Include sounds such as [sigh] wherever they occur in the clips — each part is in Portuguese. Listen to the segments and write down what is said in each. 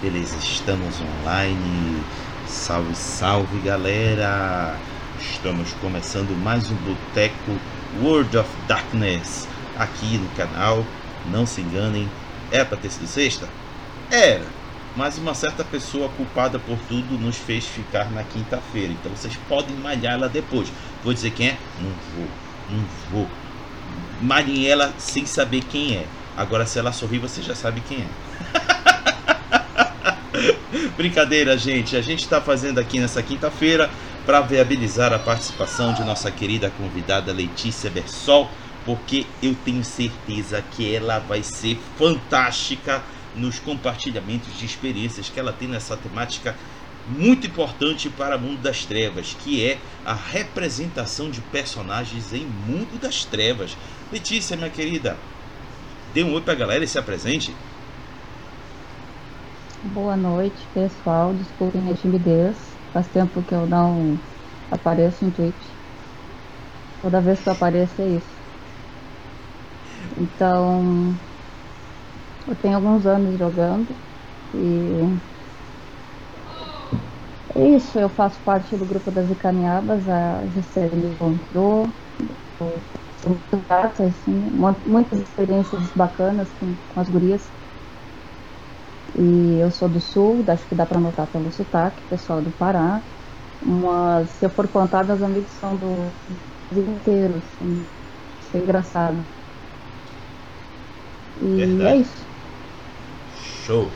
Beleza, estamos online. Salve, salve galera! Estamos começando mais um Boteco World of Darkness aqui no canal. Não se enganem, é para ter sido sexta? Era, mas uma certa pessoa culpada por tudo nos fez ficar na quinta-feira. Então vocês podem malhar ela depois. Vou dizer quem é? Não vou, não vou. Malhem ela sem saber quem é. Agora, se ela sorrir, você já sabe quem é. [laughs] [laughs] Brincadeira, gente. A gente está fazendo aqui nessa quinta-feira para viabilizar a participação de nossa querida convidada Letícia Bersol, porque eu tenho certeza que ela vai ser fantástica nos compartilhamentos de experiências que ela tem nessa temática muito importante para o mundo das trevas, que é a representação de personagens em mundo das trevas. Letícia, minha querida, dê um oi para a galera e se apresente. Boa noite, pessoal. Desculpem a timidez. Faz tempo que eu não apareço em Twitch. Toda vez que eu apareço é isso. Então, eu tenho alguns anos jogando e é isso. Eu faço parte do grupo das Icaneabas, a Gisele me encontrou. Muito grata, assim, muitas experiências bacanas com, com as gurias. E eu sou do sul, acho que dá para notar pelo sotaque, pessoal do Pará. Mas se eu for contar, meus amigos são do Brasil inteiro, assim. Isso é engraçado. E Verdade. é isso. Show.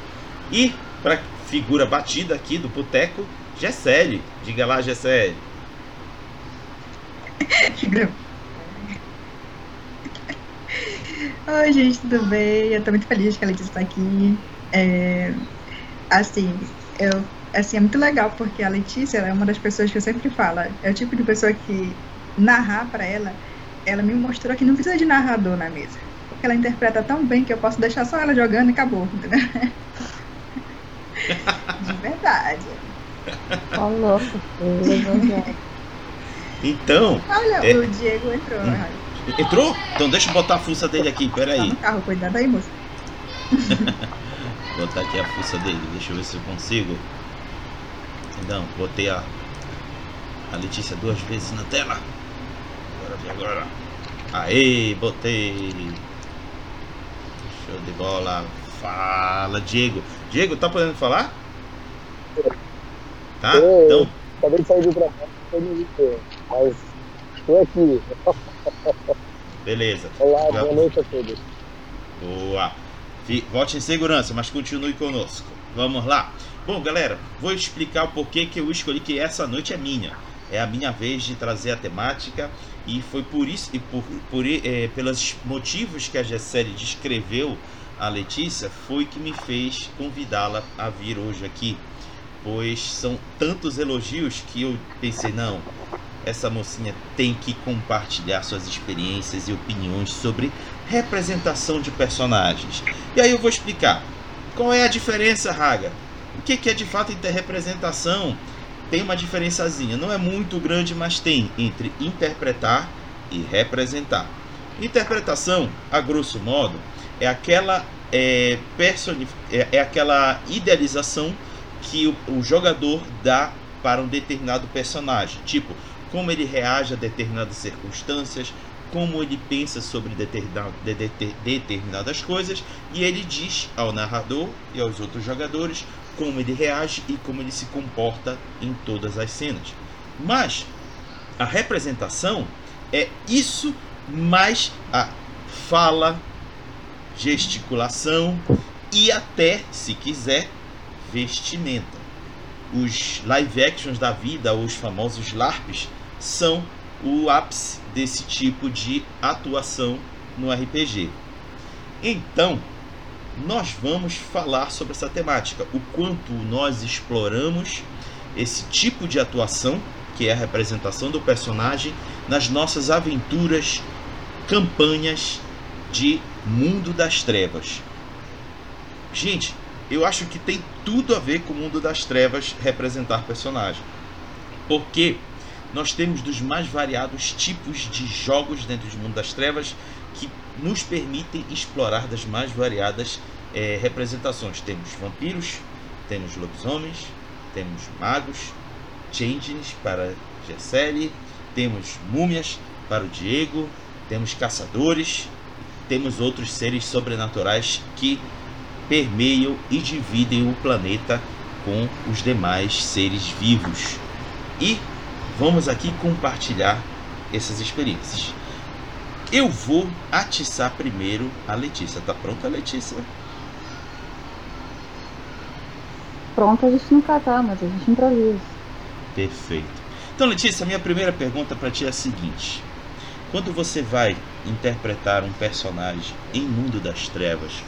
E para figura batida aqui do Boteco, Gessele. Diga lá, Gessele. [laughs] Oi, gente, tudo bem? Eu tô muito feliz que a Letícia está aqui. É, assim, eu, assim, é muito legal porque a Letícia é uma das pessoas que eu sempre falo. É o tipo de pessoa que narrar para ela, ela me mostrou que não precisa de narrador na mesa. Porque ela interpreta tão bem que eu posso deixar só ela jogando e acabou, entendeu? [laughs] De verdade. Ó, louco. Então. Olha, é... o Diego entrou. Hum. Entrou? Então deixa eu botar a fuça dele aqui, peraí. Tá no carro, cuidado aí, moça. [laughs] botar aqui a fuça dele. Deixa eu ver se eu consigo. Não, botei a, a Letícia duas vezes na tela. Agora vem agora. Aê, botei. Show de bola. Fala, Diego. Diego, tá podendo falar? Tá? Eu, então. Acabei de sair do trabalho, mas estou aqui. [laughs] Beleza. Olá, boa noite a todos. Boa. Volte em segurança, mas continue conosco. Vamos lá. Bom, galera, vou explicar o porquê que eu escolhi que essa noite é minha. É a minha vez de trazer a temática e foi por isso e por, por é, pelos motivos que a Gessele descreveu a Letícia foi que me fez convidá-la a vir hoje aqui, pois são tantos elogios que eu pensei não, essa mocinha tem que compartilhar suas experiências e opiniões sobre representação de personagens. E aí eu vou explicar. Qual é a diferença, Raga? O que é de fato interrepresentação? Tem uma diferençazinha, não é muito grande, mas tem entre interpretar e representar. Interpretação, a grosso modo, é aquela é, é, é aquela idealização que o, o jogador dá para um determinado personagem. Tipo, como ele reage a determinadas circunstâncias, como ele pensa sobre determinadas coisas, e ele diz ao narrador e aos outros jogadores como ele reage e como ele se comporta em todas as cenas. Mas a representação é isso mais a fala, gesticulação e até, se quiser, vestimenta. Os live actions da vida, os famosos LARPs, são o ápice desse tipo de atuação no RPG. Então, nós vamos falar sobre essa temática, o quanto nós exploramos esse tipo de atuação, que é a representação do personagem, nas nossas aventuras, campanhas de Mundo das Trevas. Gente, eu acho que tem tudo a ver com o Mundo das Trevas representar personagem. Porque nós temos dos mais variados tipos de jogos dentro do mundo das trevas que nos permitem explorar das mais variadas é, representações. Temos vampiros, temos lobisomens, temos magos, changelings para Gessele, temos múmias para o Diego, temos caçadores, temos outros seres sobrenaturais que permeiam e dividem o planeta com os demais seres vivos. E vamos aqui compartilhar essas experiências. Eu vou atiçar primeiro a Letícia. Tá pronta, Letícia? Pronto, a gente nunca tá, mas a gente improvisa. Perfeito. Então, Letícia, minha primeira pergunta para ti é a seguinte: quando você vai interpretar um personagem em Mundo das Trevas,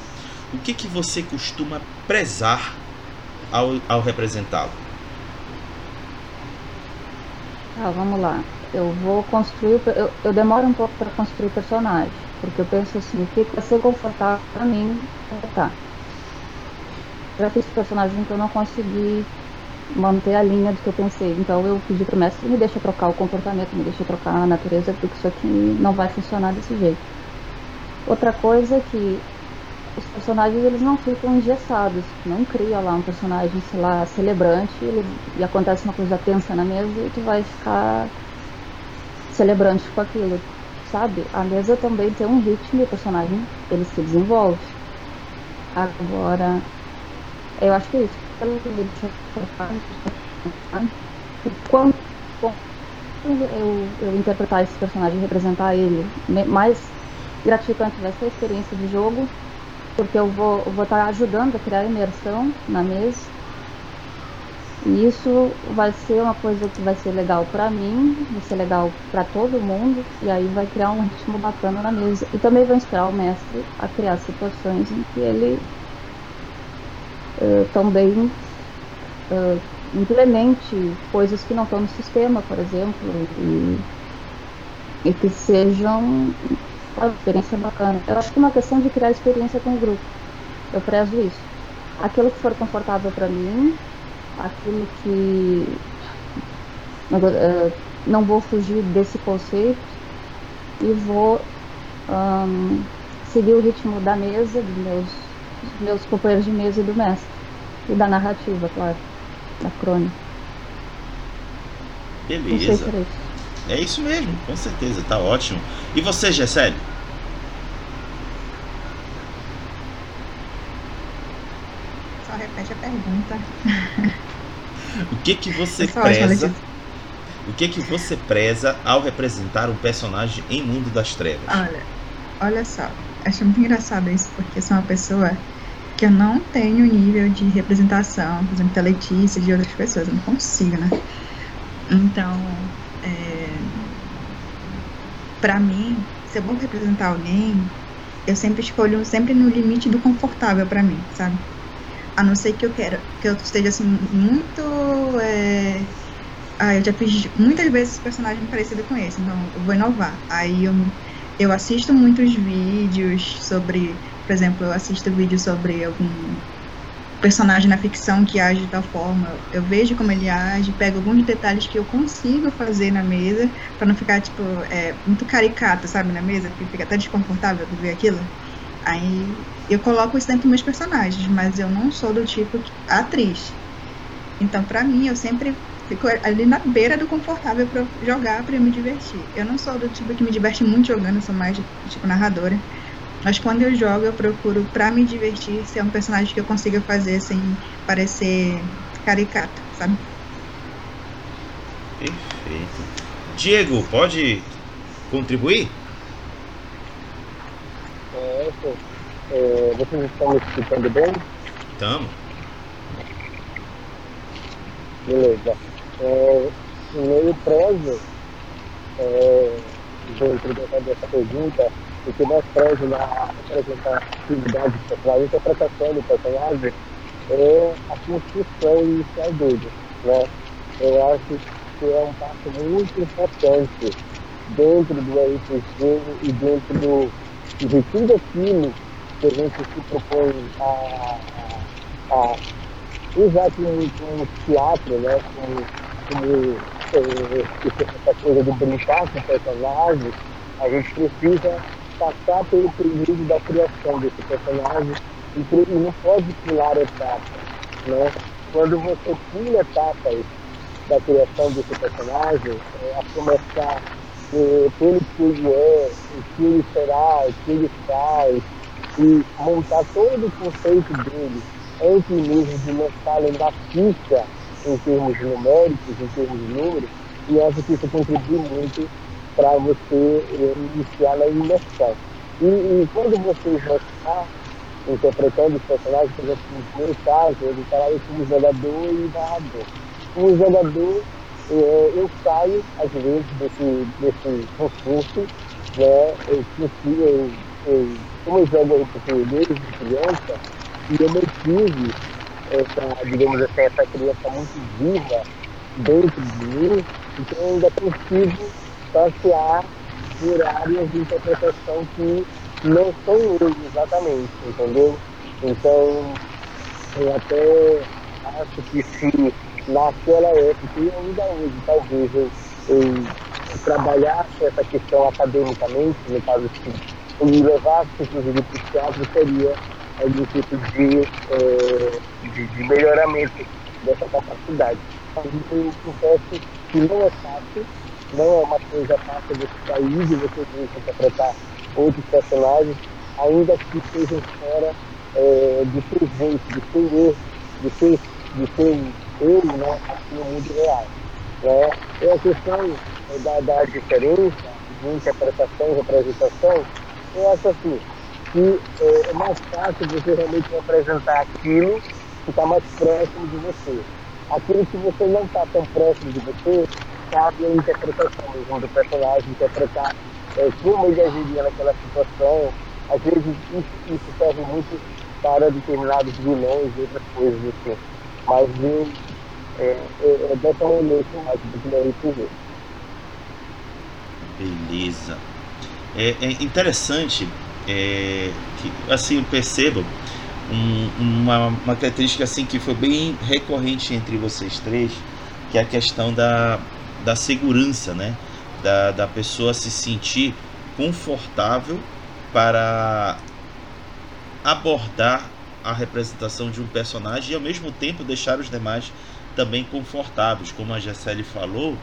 o que que você costuma prezar ao, ao representá-lo? Ah, vamos lá. Eu vou construir. Eu, eu demoro um pouco para construir o personagem. Porque eu penso assim, o que vai ser confortável para mim tá. Já fiz personagem que eu não consegui manter a linha do que eu pensei. Então eu pedi pro mestre, me deixa trocar o comportamento, me deixa trocar a natureza, porque isso aqui não vai funcionar desse jeito. Outra coisa é que os personagens eles não ficam engessados, não cria lá um personagem, sei lá, celebrante ele, e acontece uma coisa tensa na mesa e tu vai ficar celebrante com aquilo, sabe? A mesa também tem um ritmo e o personagem ele se desenvolve. Agora, eu acho que é isso. Quando eu, eu interpretar esse personagem, representar ele, mais gratificante vai ser a experiência de jogo, porque eu vou, eu vou estar ajudando a criar imersão na mesa. E isso vai ser uma coisa que vai ser legal para mim, vai ser legal para todo mundo, e aí vai criar um ritmo bacana na mesa. E também vai inspirar o mestre a criar situações em que ele uh, também uh, implemente coisas que não estão no sistema, por exemplo, e, e que sejam uma experiência bacana. Eu acho que é uma questão de criar experiência com o grupo. Eu prezo isso. Aquilo que for confortável para mim, aquilo que uh, não vou fugir desse conceito e vou um, seguir o ritmo da mesa, dos meus, dos meus companheiros de mesa e do mestre. E da narrativa, claro. Da crônica. Beleza. Se é isso mesmo, com certeza, tá ótimo. E você, Gessélio? Só repete a pergunta. [laughs] o que que você preza? O que que você preza ao representar um personagem em Mundo das Trevas? Olha, olha só, acho muito engraçado isso, porque sou uma pessoa que eu não tenho nível de representação, por exemplo, da Letícia, de outras pessoas, eu não consigo, né? Então, é, para mim, se eu vou representar alguém, eu sempre escolho sempre no limite do confortável para mim, sabe? A não ser que eu quero que eu esteja assim muito é... ah, eu já fiz muitas vezes personagem parecido com esse, então eu vou inovar. Aí eu eu assisto muitos vídeos sobre por exemplo, eu assisto vídeo sobre algum personagem na ficção que age de tal forma, eu vejo como ele age, pego alguns detalhes que eu consigo fazer na mesa, para não ficar, tipo, é, muito caricato, sabe, na mesa, porque fica até desconfortável de ver aquilo. Aí eu coloco isso dentro dos meus personagens, mas eu não sou do tipo atriz. Então, para mim, eu sempre fico ali na beira do confortável para jogar, para me divertir. Eu não sou do tipo que me diverte muito jogando, eu sou mais tipo narradora. Mas quando eu jogo, eu procuro, para me divertir, ser um personagem que eu consiga fazer sem parecer caricato, sabe? Perfeito. Diego, pode contribuir? É, é, vocês estão me escutando bem? Estamos. Beleza. É, meio preso, é, dentro dessa pergunta, o que mais preza na representatividade do personagem, a interpretação do personagem, é a construção inicial dele. Né? Eu acho que é um passo muito importante dentro do RPG e dentro do, de tudo aquilo que a gente se propõe a, a, usar com, com teatro, né? com, com essa coisa de brincar com personagens, a gente precisa passar pelo período da criação desse personagem e não pode pular etapas. Né? Quando você pula etapas da criação desse personagem, é, a começar é, pelo que ele é, o que ele será, o que ele faz, e montar todo o conceito dele entre mesmo de lançá-lo na ficha em termos numéricos, em termos de números, e acho que isso contribui muito para você é, iniciar na imersão. E, e, quando você já está interpretando os personagens, por exemplo, no primeiro caso, ele está lá como jogador e narrador. Como jogador, é, eu saio, às vezes, desse, desse recurso, né? Eu, eu, eu, como eu jogo desde criança, e eu mantive essa, digamos assim, essa criança muito viva dentro de mim, então eu ainda consigo passear por áreas de interpretação que não são eu exatamente, entendeu? Então, eu até acho que se naquela época e ainda hoje, talvez eu, eu trabalhasse essa questão academicamente, no caso que me levasse para o teatro, seria algum tipo de, é, de, de, melhoramento dessa capacidade. Mas eu confesso que não é fácil, não é uma coisa fácil você sair de você interpretar outros personagens, ainda que sejam fora é, do seu jeito, do seu erro, do seu, do seu eu né, no mundo real. Né? E a questão é, da, da diferença de interpretação e representação, eu acho assim, que é, é mais fácil você realmente representar aquilo que está mais próximo de você. Aquilo que você não está tão próximo de você, cabe a interpretação do personagem, interpretar é, como ele agiria naquela situação. Às vezes isso, isso serve muito para determinados vilões e outras coisas assim. Mas eu, é, é, é dessa maneira que eu acho que RPG. Beleza. É, é interessante é, que assim eu percebo um, uma, uma característica assim que foi bem recorrente entre vocês três, que é a questão da, da segurança, né? Da, da pessoa se sentir confortável para abordar a representação de um personagem e ao mesmo tempo deixar os demais também confortáveis, como a Gisele falou,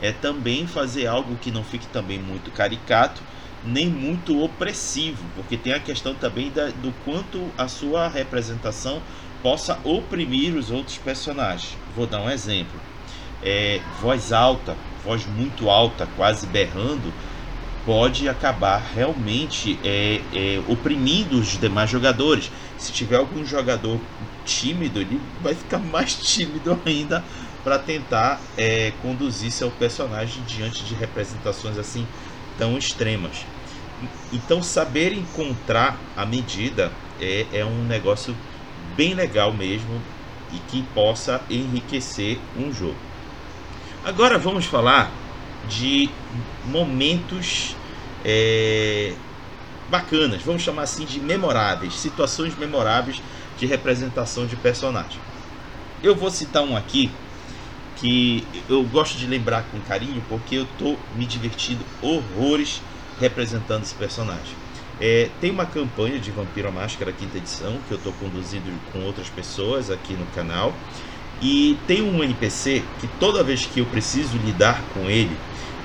é também fazer algo que não fique também muito caricato, nem muito opressivo, porque tem a questão também da, do quanto a sua representação possa oprimir os outros personagens. Vou dar um exemplo: é, voz alta, voz muito alta, quase berrando, pode acabar realmente é, é, oprimindo os demais jogadores. Se tiver algum jogador tímido, ele vai ficar [laughs] mais tímido ainda para tentar é, conduzir seu personagem diante de representações assim tão extremas. Então, saber encontrar a medida é, é um negócio bem legal mesmo e que possa enriquecer um jogo. Agora vamos falar de momentos é, bacanas, vamos chamar assim de memoráveis, situações memoráveis de representação de personagem. Eu vou citar um aqui que eu gosto de lembrar com carinho porque eu tô me divertindo horrores representando esse personagem. É, tem uma campanha de Vampiro à Máscara quinta edição que eu estou conduzindo com outras pessoas aqui no canal e tem um NPC que toda vez que eu preciso lidar com ele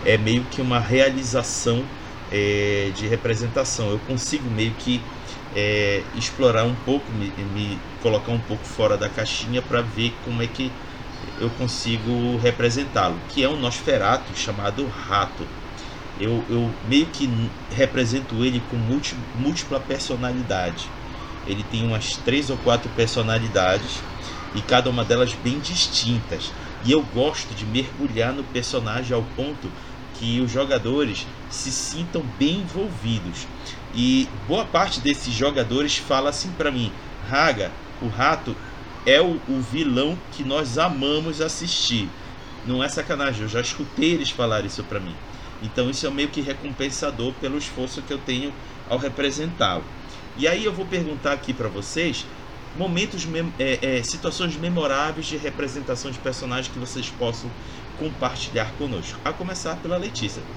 é meio que uma realização é, de representação. Eu consigo meio que é, explorar um pouco, me, me, colocar um pouco fora da caixinha para ver como é que eu consigo representá-lo, que é um Nosferatu chamado Rato. Eu, eu meio que represento ele com múltipla, múltipla personalidade. Ele tem umas três ou quatro personalidades e cada uma delas bem distintas. E eu gosto de mergulhar no personagem ao ponto que os jogadores se sintam bem envolvidos. E boa parte desses jogadores fala assim para mim: Raga, o rato é o, o, vilão que nós amamos assistir. Não é sacanagem, eu já escutei eles falar isso para mim. Então isso é meio que recompensador pelo esforço que eu tenho ao representá-lo. E aí eu vou perguntar aqui para vocês momentos, é, é, situações memoráveis de representação de personagens que vocês possam compartilhar conosco. A começar pela Letícia.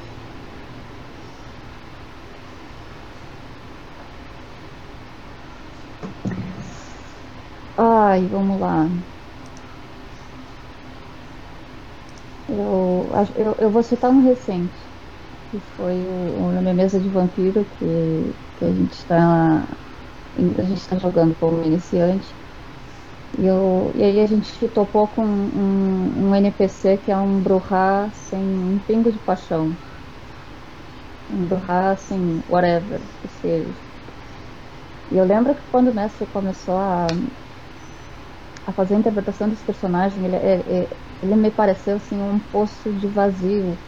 Ai, vamos lá. Eu, eu, eu vou citar um recente, que foi o, na minha mesa de vampiro, que, que a gente está a gente está jogando como iniciante. E, eu, e aí a gente topou com um, um NPC que é um Bruhá sem um pingo de paixão. Um Bruhá assim, whatever que seja. E eu lembro que quando o mestre começou a, a fazer a interpretação desse personagem, ele, ele, é, é, ele me pareceu assim um poço de vazio.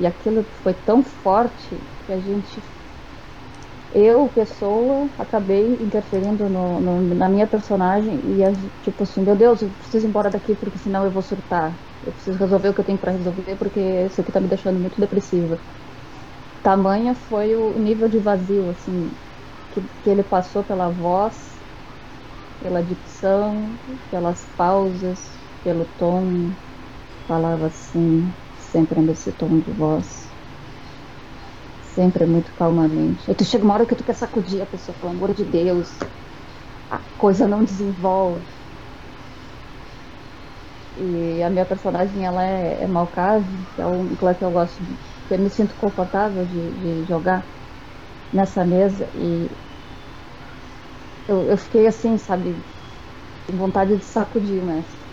E aquilo foi tão forte que a gente eu, pessoa, acabei interferindo no, no, na minha personagem e, tipo assim, meu Deus, eu preciso ir embora daqui porque senão eu vou surtar. Eu preciso resolver o que eu tenho para resolver porque isso aqui tá me deixando muito depressiva. Tamanha foi o nível de vazio, assim, que, que ele passou pela voz, pela dicção, pelas pausas, pelo tom. Falava assim, sempre nesse tom de voz Sempre muito calmamente. E tu chega uma hora que tu quer sacudir a pessoa, pelo amor de Deus. A coisa não desenvolve. E a minha personagem, ela é, é Malcase, que é o clã que eu gosto, que eu me sinto confortável de, de jogar nessa mesa. E eu, eu fiquei assim, sabe, com vontade de sacudir o mestre.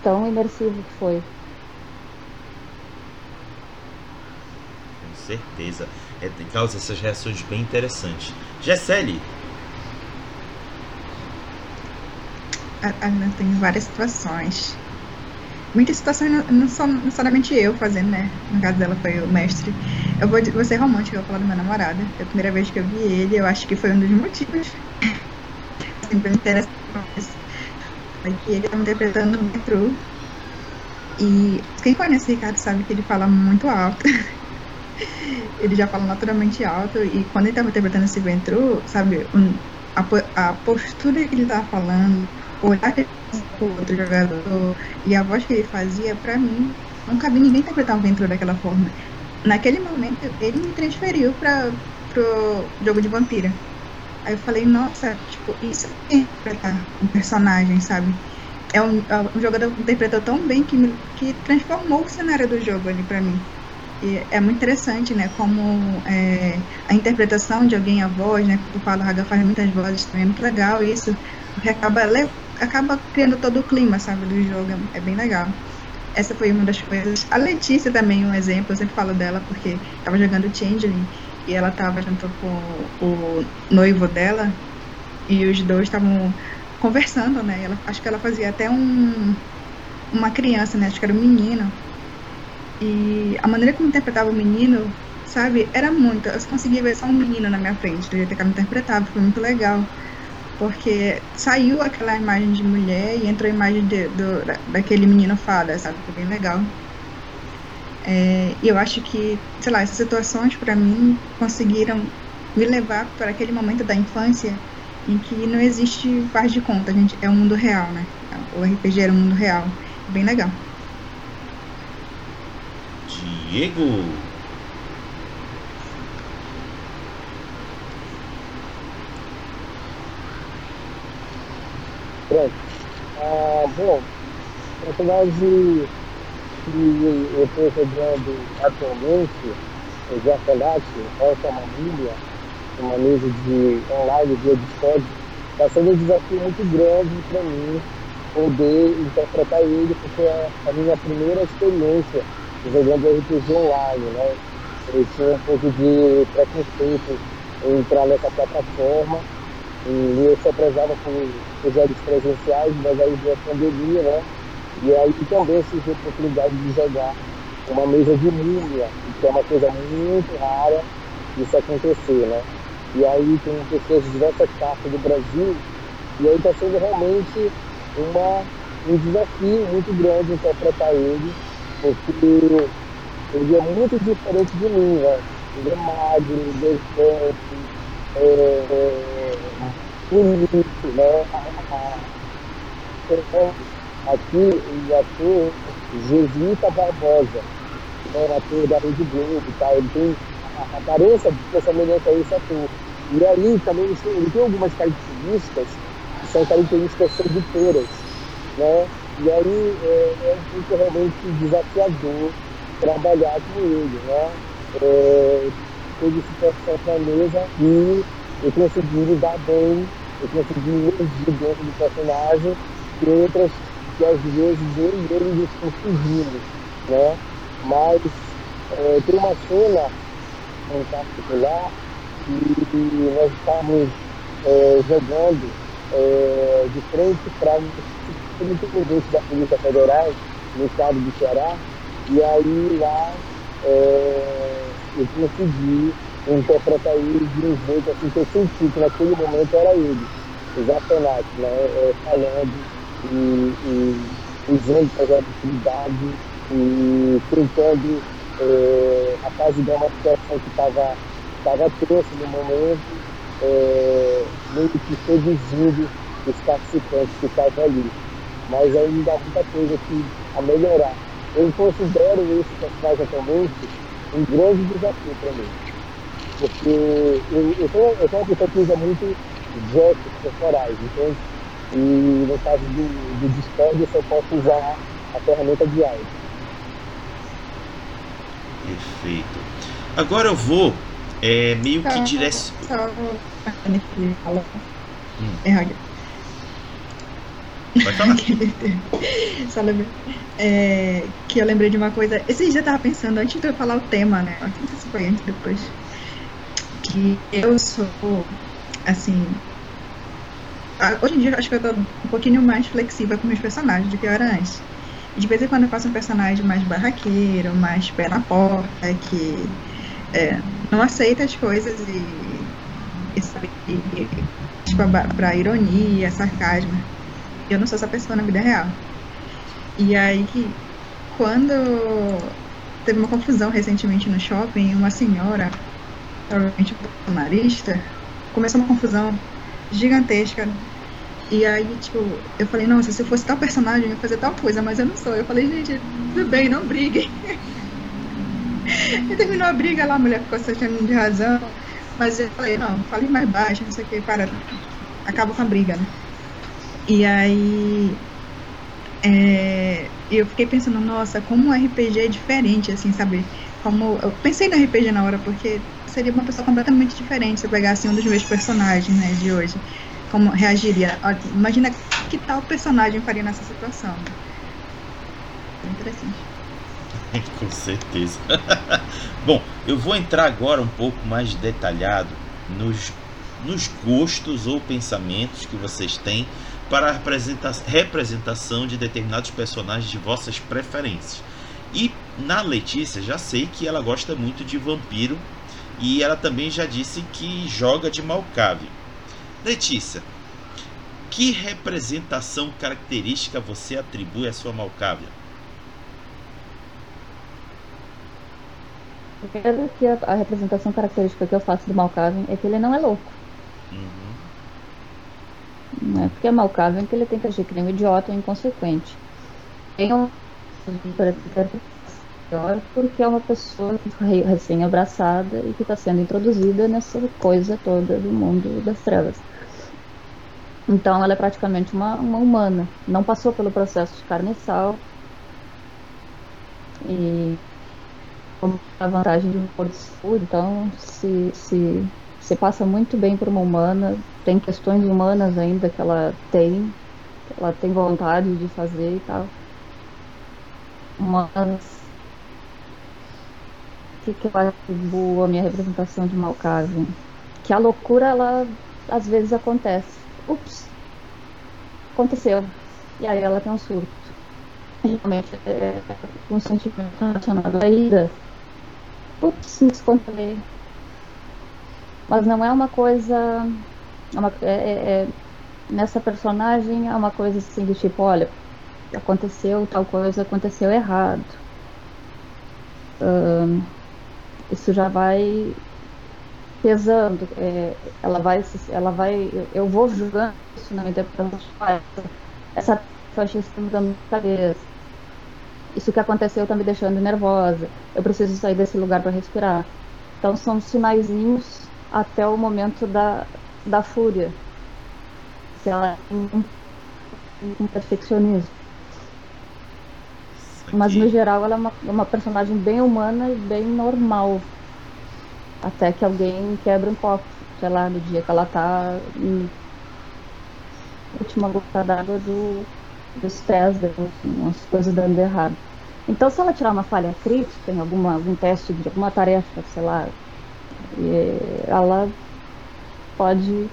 Tão imersivo que foi. Certeza. É, causa essas reações bem interessantes. Gessele. Ana tem várias situações. Muitas situações não, não são necessariamente eu fazendo, né? No caso dela foi o mestre. Eu vou, vou ser romântica, eu vou falar do meu namorado. É a primeira vez que eu vi ele, eu acho que foi um dos motivos. [laughs] Sempre interessante. Foi que ele estava interpretando o metrô. E quem conhece o Ricardo sabe que ele fala muito alto. [laughs] [laughs] ele já fala naturalmente alto e quando ele estava interpretando esse ventru, sabe, um, a, a, postura que ele estava falando, o olhar que ele o outro jogador e a voz que ele fazia, para mim, nunca vi ninguém interpretar um ventru daquela forma. Naquele momento, ele me transferiu para pro jogo de vampira. Aí eu falei, nossa, tipo, isso é interpretar um personagem, sabe? É um, é um jogador interpretou tão bem que, me, que transformou o cenário do jogo ali para mim. É muito interessante, né? Como é, a interpretação de alguém a voz, né? O Raga faz muitas vozes também, é muito legal isso, porque acaba, acaba criando todo o clima, sabe, do jogo, é bem legal. Essa foi uma das coisas. A Letícia também, um exemplo, eu sempre falo dela, porque estava jogando Changeling e ela estava junto com o noivo dela e os dois estavam conversando, né? Ela, acho que ela fazia até um, uma criança, né? Acho que era um menino e a maneira como interpretava o menino, sabe, era muito. Eu conseguia ver só um menino na minha frente, do jeito que ela interpretava, foi muito legal. Porque saiu aquela imagem de mulher e entrou a imagem de, do, daquele menino fada, sabe? Foi bem legal. É, e eu acho que, sei lá, essas situações para mim conseguiram me levar para aquele momento da infância em que não existe faz de conta, gente é um mundo real, né? O RPG era um mundo real. Bem legal. Diego. Pronto. Ah, bom, o personagem que eu estou jogando atualmente, o Jacolate, essa família, uma mesa de online via Discord, está sendo um desafio muito grande para mim poder interpretar ele, porque é a minha primeira experiência jogando RPG online, né? Eu tinha um pouco de preconceito em entrar nessa plataforma e eu só prezava por, jogos presenciais, mas aí veio a pandemia, né? E aí também surgiu a oportunidade de jogar uma mesa de múmia, que é uma coisa muito rara isso acontecer, né? E aí tem pessoas de diversas partes do Brasil, e aí está sendo realmente uma, um desafio muito grande interpretar ele porque ele é muito diferente de mim, né? Ele é magro, gigante, é, é, bonito, né? Aqui o ator Jesuíta Barbosa, né? ator da Rede Globo, tá? ele tem a aparência de semelhança a esse ator. E aí também ele tem algumas características são características seduteiras, né? E aí é, é um pouco realmente desafiador trabalhar com ele, né? É, teve situação na mesa e eu consegui lidar bem, eu consegui emergir dentro do personagem, e outras que às vezes eu e ele estão fugindo, né? Mas é, tem uma cena em particular que nós estávamos é, jogando é, de frente para o superintendente da Polícia Federal no estado do Ceará, e aí lá é, eu consegui interpretar ele de um jeito assim que eu senti que naquele momento era ele, exatamente, né? É, falando e, e usando a criatividade e tentando é, apaziguar uma situação que estava tava tensa no momento, é, meio que seduzindo os participantes que estavam ali. Mas ainda há muita coisa que, a melhorar. Eu considero esse personagem atualmente um grande desafio para mim. Porque eu, eu, sou, eu sou uma pessoa que usa muito gestos corporais, entende? E no caso do, do Discord eu só posso usar a ferramenta de áudio. Perfeito. Agora eu vou é, meio que direcionar. Hum. Pode falar. [laughs] Só lembrei. É, que eu lembrei de uma coisa. Esse dia eu tava pensando, antes de eu falar o tema, né? Não sei se foi antes depois. Que eu sou, assim. Hoje em dia eu acho que eu tô um pouquinho mais flexível com meus personagens do que eu era antes. De vez em quando eu faço um personagem mais barraqueiro, mais pé na porta, que é, não aceita as coisas e, e sabe, e, tipo, pra ironia, sarcasmo. Eu não sou essa pessoa na vida real. E aí, quando teve uma confusão recentemente no shopping, uma senhora, provavelmente bolsonarista, começou uma confusão gigantesca. E aí, tipo, eu falei, nossa, se eu fosse tal personagem, eu ia fazer tal coisa, mas eu não sou. Eu falei, gente, tudo bem, não briguem. [laughs] e terminou a briga lá, a mulher ficou se achando de razão. Mas eu falei, não, falei mais baixo, não sei o que, para. Acaba com a briga, né? E aí é, eu fiquei pensando, nossa, como o RPG é diferente, assim, sabe? Como eu pensei no RPG na hora, porque seria uma pessoa completamente diferente se eu pegasse um dos meus personagens, né, de hoje. Como reagiria? Imagina que tal personagem faria nessa situação. É interessante. [laughs] Com certeza. [laughs] Bom, eu vou entrar agora um pouco mais detalhado nos, nos gostos ou pensamentos que vocês têm para a representação de determinados personagens de vossas preferências. E na Letícia já sei que ela gosta muito de vampiro e ela também já disse que joga de Malcave. Letícia, que representação característica você atribui à sua Malcávia? Primeiro que a, a, representação característica que eu faço do Malkavian é que ele não é louco. Uhum. Né? Porque é malcável que ele tem que agir que nem um idiota ou inconsequente. Tem um porque é uma pessoa recém-abraçada e que está sendo introduzida nessa coisa toda do mundo das trevas. Então ela é praticamente uma, uma humana, não passou pelo processo de carne e sal. E como a vantagem de um corpo de saúde, então se, se se passa muito bem por uma humana, tem questões humanas ainda que ela tem, que ela tem vontade de fazer e tal. Mas que, que eu atribuo a minha representação de Malkavian? Que a loucura, ela às vezes acontece. Ups! Aconteceu. E aí ela tem um surto. Realmente é um sentimento relacionado à ira. Ups, me descontrolei mas não é uma coisa. É uma, é, é, é, nessa personagem é uma coisa assim do tipo, olha, aconteceu tal coisa, aconteceu errado. isso já vai pesando. É, ela vai, ela vai, eu vou julgando isso na minha interpretação. Essa fascista me dando cabeça. Isso que aconteceu está me deixando nervosa. Eu preciso sair desse lugar para respirar. Então são sinaizinhos até o momento da, da fúria. que ela tem um, um perfeccionismo. Mas no geral ela é uma, uma personagem bem humana e bem normal. Até que alguém quebra um copo, sei lá, no dia que ela tá em última gota d'água do, dos pés, umas coisas dando errado. Então se ela tirar uma falha crítica em alguma, algum teste de alguma tarefa, sei lá, ela pode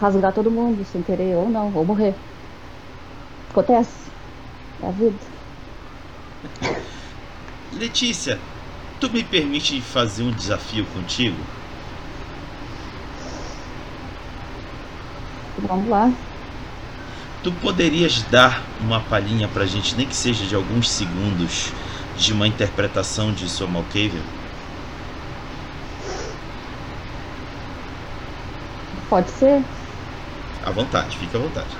rasgar todo mundo sem querer ou não, ou morrer. Acontece. É a vida. Letícia, tu me permite fazer um desafio contigo? Vamos lá. Tu poderias dar uma palhinha pra gente, nem que seja de alguns segundos, de uma interpretação de sua Malkavian? Pode ser? À vontade, fica à vontade.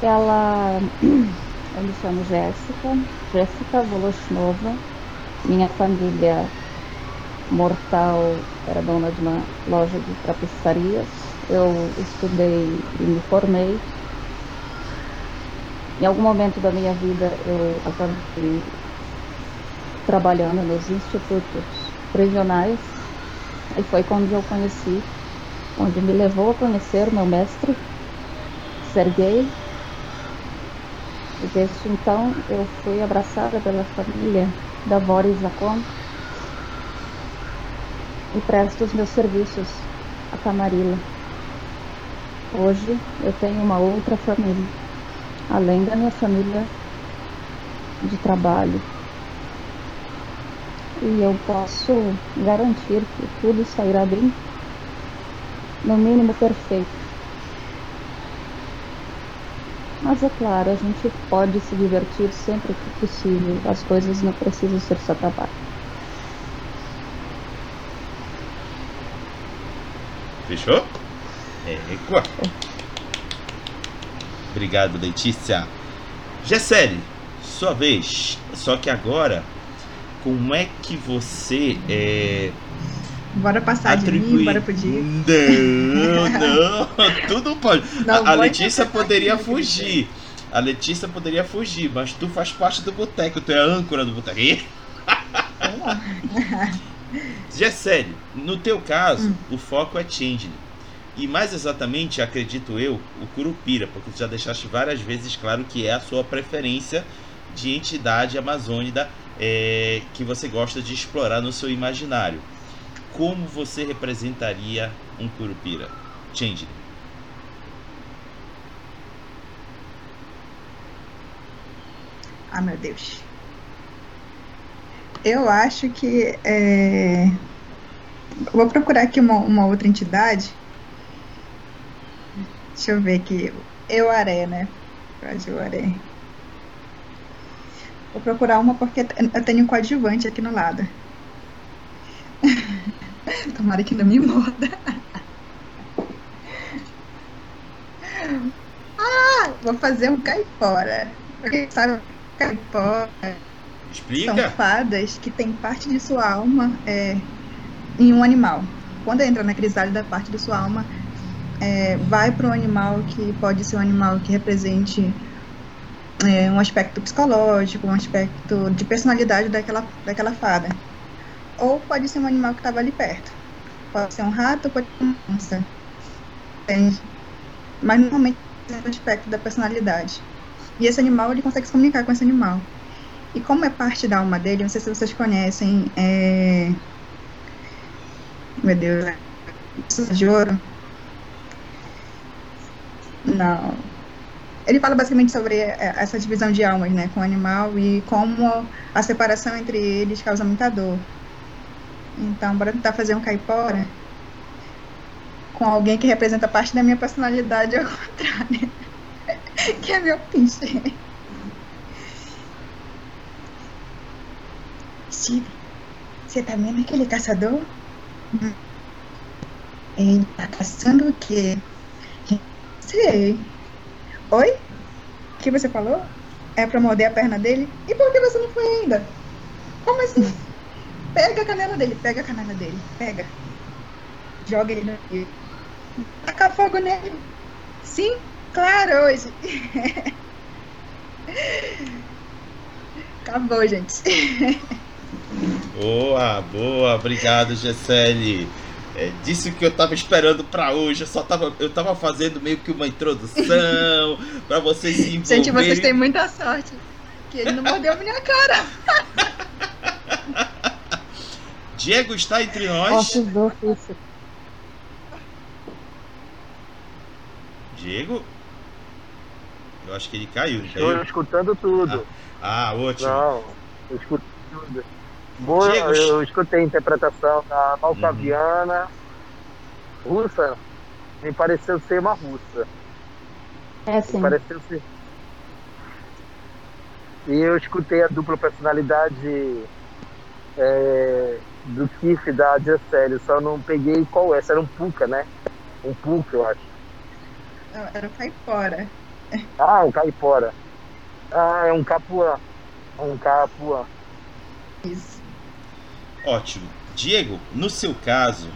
Ela. Eu me chamo Jéssica, Jéssica Voloshnova. Minha família mortal era dona de uma loja de tapeçarias. Eu estudei e me formei. Em algum momento da minha vida eu acabei trabalhando nos institutos regionais e foi quando eu conheci, onde me levou a conhecer meu mestre, Sergei, e desde então eu fui abraçada pela família da Boris Zakon e presto os meus serviços a Camarilla. Hoje eu tenho uma outra família, além da minha família de trabalho. E eu posso garantir que tudo sairá bem, no mínimo perfeito. Mas é claro, a gente pode se divertir sempre que possível. As coisas não precisam ser só trabalho. Fechou? É, recua. Obrigado, Letícia. Gessele, sua vez. Só que agora, como é que você é, Bora passar atribuir... de mim, bora podia. Não, [laughs] não, tudo pode. Não, a, a Letícia poderia de mim. fugir. A Letícia poderia fugir, mas tu faz parte do boteco, tu é a âncora do boteco. [laughs] Gessele, no teu caso, o foco é Changeling. E mais exatamente, acredito eu, o Curupira, porque tu já deixaste várias vezes claro que é a sua preferência de entidade amazônica é, que você gosta de explorar no seu imaginário. Como você representaria um Curupira? Changeling. Ah, meu Deus. Eu acho que. É... Vou procurar aqui uma, uma outra entidade. Deixa eu ver aqui. Euaré, né? Euaré. Vou procurar uma porque eu tenho um coadjuvante aqui no lado. [laughs] Tomara que não me morda. Ah, vou fazer um caipora. Quem sabe, caipora são Explica? fadas que têm parte de sua alma é, em um animal. Quando entra na crisálida, parte de sua alma é, vai para um animal que pode ser um animal que represente é, um aspecto psicológico, um aspecto de personalidade daquela, daquela fada. Ou pode ser um animal que estava ali perto. Pode ser um rato, pode ser uma onça. Entende? Mas normalmente é um aspecto da personalidade. E esse animal, ele consegue se comunicar com esse animal. E como é parte da alma dele, não sei se vocês conhecem. É... Meu Deus. é de ouro? Não. Ele fala basicamente sobre é, essa divisão de almas, né, com o animal e como a separação entre eles causa muita dor. Então, bora tentar fazer um caipora com alguém que representa parte da minha personalidade ao [laughs] contrário. que é meu pinche. Steve, você tá vendo aquele caçador? Ele tá caçando o quê? Sei. Oi? O que você falou? É pra morder a perna dele? E por que você não foi ainda? Como assim? [laughs] Pega a canela dele, pega a canela dele, pega. joga ele no rio. Tacar fogo nele. Sim, claro, hoje. [laughs] Acabou, gente. [laughs] Boa, boa, obrigado, Gessele. É disso que eu tava esperando para hoje. Eu só tava, eu tava fazendo meio que uma introdução [laughs] para vocês se envolverem. Gente, vocês têm muita sorte que ele não mordeu minha cara. [laughs] Diego está entre nós. Diego? Eu acho que ele caiu. Estou caiu? escutando tudo. Ah, ótimo. Não, eu escuto tudo. Boa, Diego, eu escutei a interpretação da Malcaviana. Russa, me pareceu ser uma russa. É sim. Me pareceu ser. E eu escutei a dupla personalidade é, do Kiff da Gisele, só não peguei qual é. Essa era um Puka, né? Um Puka, eu acho. Não, era cair fora. Ah, um caipora. Ah, é um capuã. Um capuã. Isso. Ótimo. Diego, no seu caso,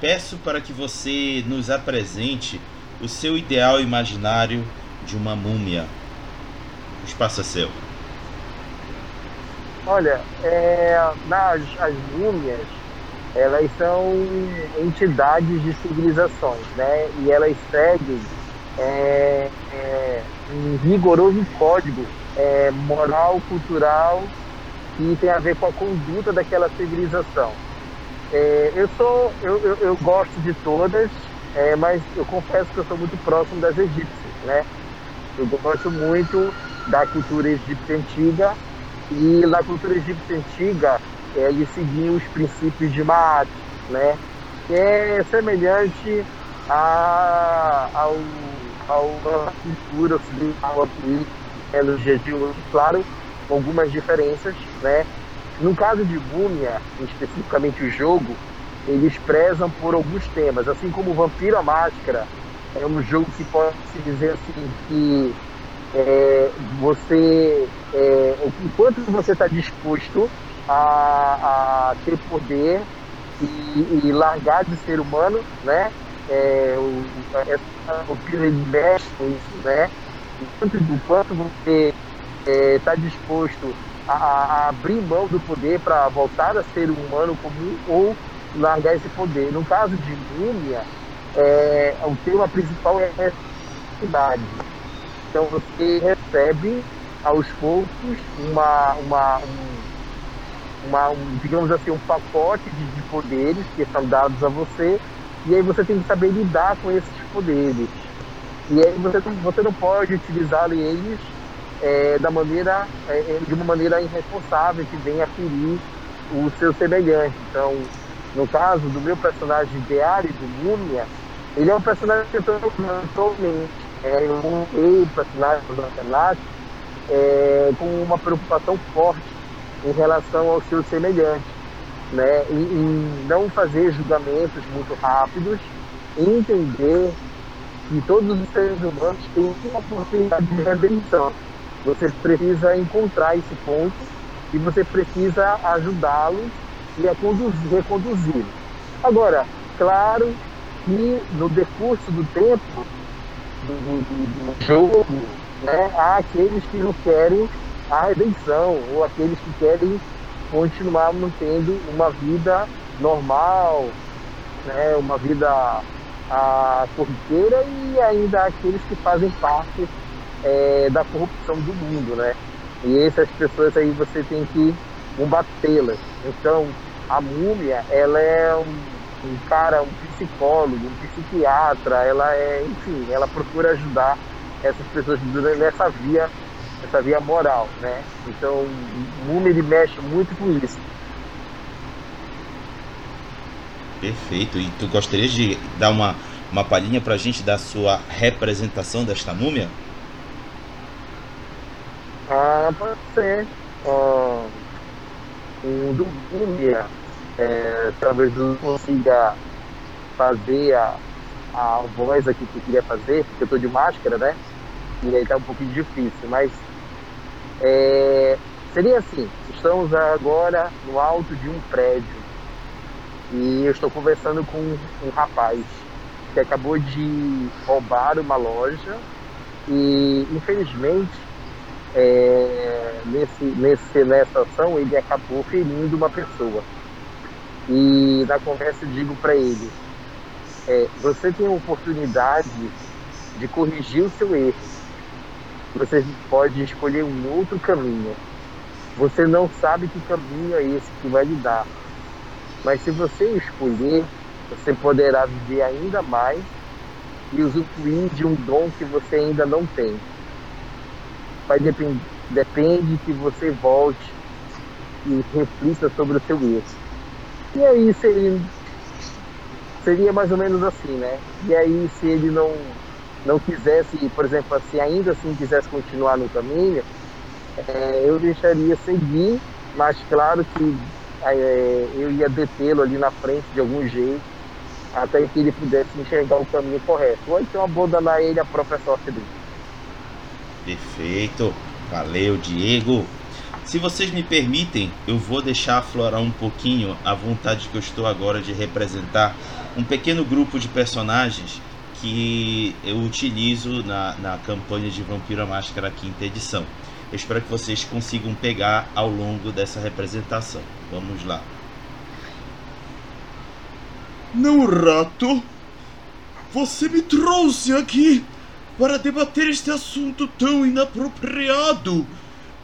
peço para que você nos apresente o seu ideal imaginário de uma múmia. O espaço é seu. Olha, é, nas, as múmias, elas são entidades de civilizações, né? E elas seguem é, é, um rigoroso código é, moral, cultural, que tem a ver com a conduta daquela civilização. É, eu sou, eu, eu, eu gosto de todas, é, mas eu confesso que eu sou muito próximo das egípcias, né? Eu gosto muito da cultura egípcia antiga e na cultura egípcia antiga é, eles seguiam os princípios de Maat, né? Que é semelhante a, ao, ao, à cultura ocidental aqui é, de hoje, claro, algumas diferenças, né? No caso de Múmia, especificamente o jogo, eles prezam por alguns temas, assim como Vampiro a Máscara é um jogo que pode se dizer assim que é, você, é, enquanto você está disposto a, a, ter poder e, e, largar de ser humano, né? É, o, essa, o ele mexe isso, né? Enquanto, enquanto você está disposto a, a, abrir mão do poder para voltar a ser um humano comum ou largar esse poder. No caso de Múmia, é, o tema principal é a cidade. Então você recebe aos poucos uma, uma, um, uma um, digamos assim, um pacote de, de, poderes que são dados a você, e aí você tem que saber lidar com esses poderes. E aí você, você não pode utilizar eles é, da maneira, é, de uma maneira irresponsável que venha ferir o seu semelhante. Então, no caso do meu personagem Diário do Múmia, ele é um personagem que eu estou é, eu montei o personagem do Antenato é, com uma preocupação forte em relação ao seu semelhante, né? E, e não fazer julgamentos muito rápidos, entender que todos os seres humanos têm uma oportunidade de redenção. Você precisa encontrar esse ponto e você precisa ajudá-los e a conduzir, reconduzi-los. Agora, claro que no decurso do tempo do, do, do jogo, né, há aqueles que não querem a redenção, ou aqueles que querem continuar mantendo uma vida normal, né, uma vida a, corriqueira e ainda aqueles que fazem parte é, da corrupção do mundo, né? E essas pessoas aí você tem que combatê-las. Então, a múmia, ela é um, um, cara, um psicólogo, um psiquiatra, ela é, enfim, ela procura ajudar essas pessoas nessa via, essa via moral, né? Então, múmia ele mexe muito com isso. Perfeito. E tu gostaria de dar uma, uma palhinha pra gente da sua representação desta múmia? Ah, pode ser. Ah, um do múmia, é, talvez eu consiga fazer a, a voz aqui que eu queria fazer, porque eu tô de máscara, né? E aí tá um pouquinho difícil, mas é, seria assim, estamos agora no alto de um prédio E eu estou conversando com um rapaz que acabou de roubar uma loja e, infelizmente, é, nesse, nesse, nessa ação, ele acabou ferindo uma pessoa. E na conversa eu digo para ele: é, você tem a oportunidade de corrigir o seu erro. Você pode escolher um outro caminho. Você não sabe que caminho é esse que vai lhe dar. Mas se você escolher, você poderá viver ainda mais e usufruir de um dom que você ainda não tem. Vai depend depende que você volte e reflita sobre o seu erro. E aí seria, seria mais ou menos assim, né? E aí se ele não não quisesse, por exemplo, assim, ainda assim quisesse continuar no caminho, é, eu deixaria seguir, mas claro que é, eu ia detê-lo ali na frente de algum jeito, até que ele pudesse enxergar o caminho correto. Ou então abandonar ele a própria sorte dele. Perfeito. Valeu, Diego. Se vocês me permitem, eu vou deixar aflorar um pouquinho a vontade que eu estou agora de representar um pequeno grupo de personagens que eu utilizo na, na campanha de Vampira Máscara quinta edição. Eu espero que vocês consigam pegar ao longo dessa representação. Vamos lá. Não, rato! Você me trouxe aqui para debater este assunto tão inapropriado.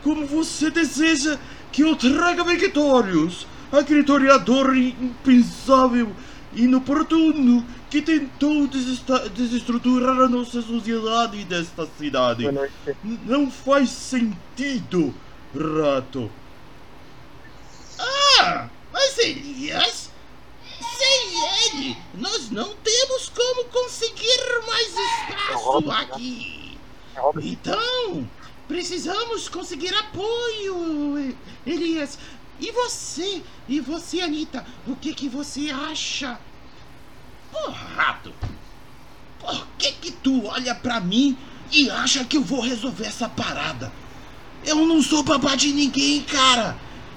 Como você deseja que eu traga victórios? Aquele toreador impensável, inoportuno, que tentou desestruturar a nossa sociedade desta cidade. Não faz sentido, rato. Ah, mas Elias, sem ele, nós não temos como conseguir mais espaço aqui. Então, precisamos conseguir apoio, Elias. E você? E você, Anitta? O que que você acha? Pô, rato, por que que tu olha pra mim e acha que eu vou resolver essa parada? Eu não sou babá de ninguém, cara.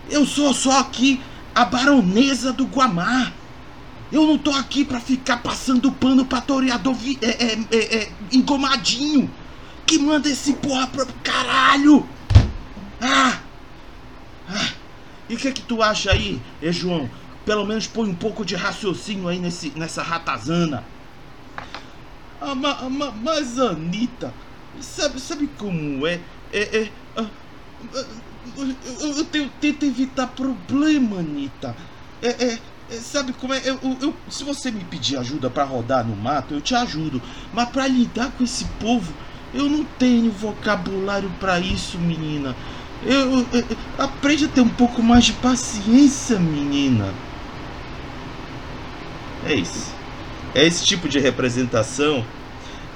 Eu sou só aqui a baronesa do Guamar. Eu não tô aqui pra ficar passando pano pra toreador vi, é, é, é, é, engomadinho. Que manda esse porra pro caralho. Ah! ah. E o que que tu acha aí, é, João? Pelo menos põe um pouco de raciocínio aí nesse, nessa ratazana. Ah, ma, ma, mas Anitta, sabe, sabe como é? É, é. Ah, ah, eu, eu, eu tento evitar problema, Anitta. É, é, é, sabe como é? Eu, eu, se você me pedir ajuda para rodar no mato, eu te ajudo. Mas para lidar com esse povo, eu não tenho vocabulário para isso, menina. Eu, eu, aprende a ter um pouco mais de paciência, menina. É isso. É esse tipo de representação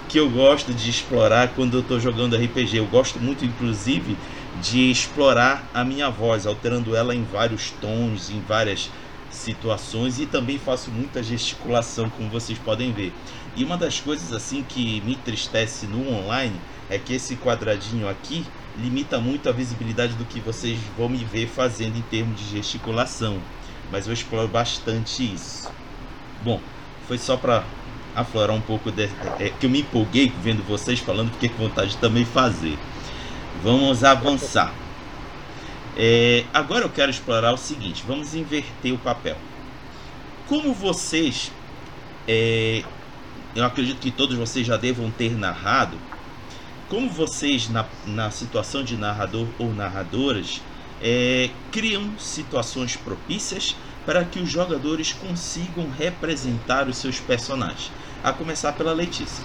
que eu gosto de explorar quando eu estou jogando RPG. Eu gosto muito, inclusive, de explorar a minha voz, alterando ela em vários tons, em várias situações e também faço muita gesticulação, como vocês podem ver. E uma das coisas assim que me entristece no online é que esse quadradinho aqui limita muito a visibilidade do que vocês vão me ver fazendo em termos de gesticulação. Mas eu exploro bastante isso. Bom, foi só para aflorar um pouco de, é, que eu me empolguei vendo vocês falando, porque com vontade de também fazer. Vamos avançar. É, agora eu quero explorar o seguinte: vamos inverter o papel. Como vocês, é, eu acredito que todos vocês já devam ter narrado, como vocês, na, na situação de narrador ou narradoras, é, criam situações propícias para que os jogadores consigam representar os seus personagens. A começar pela Letícia.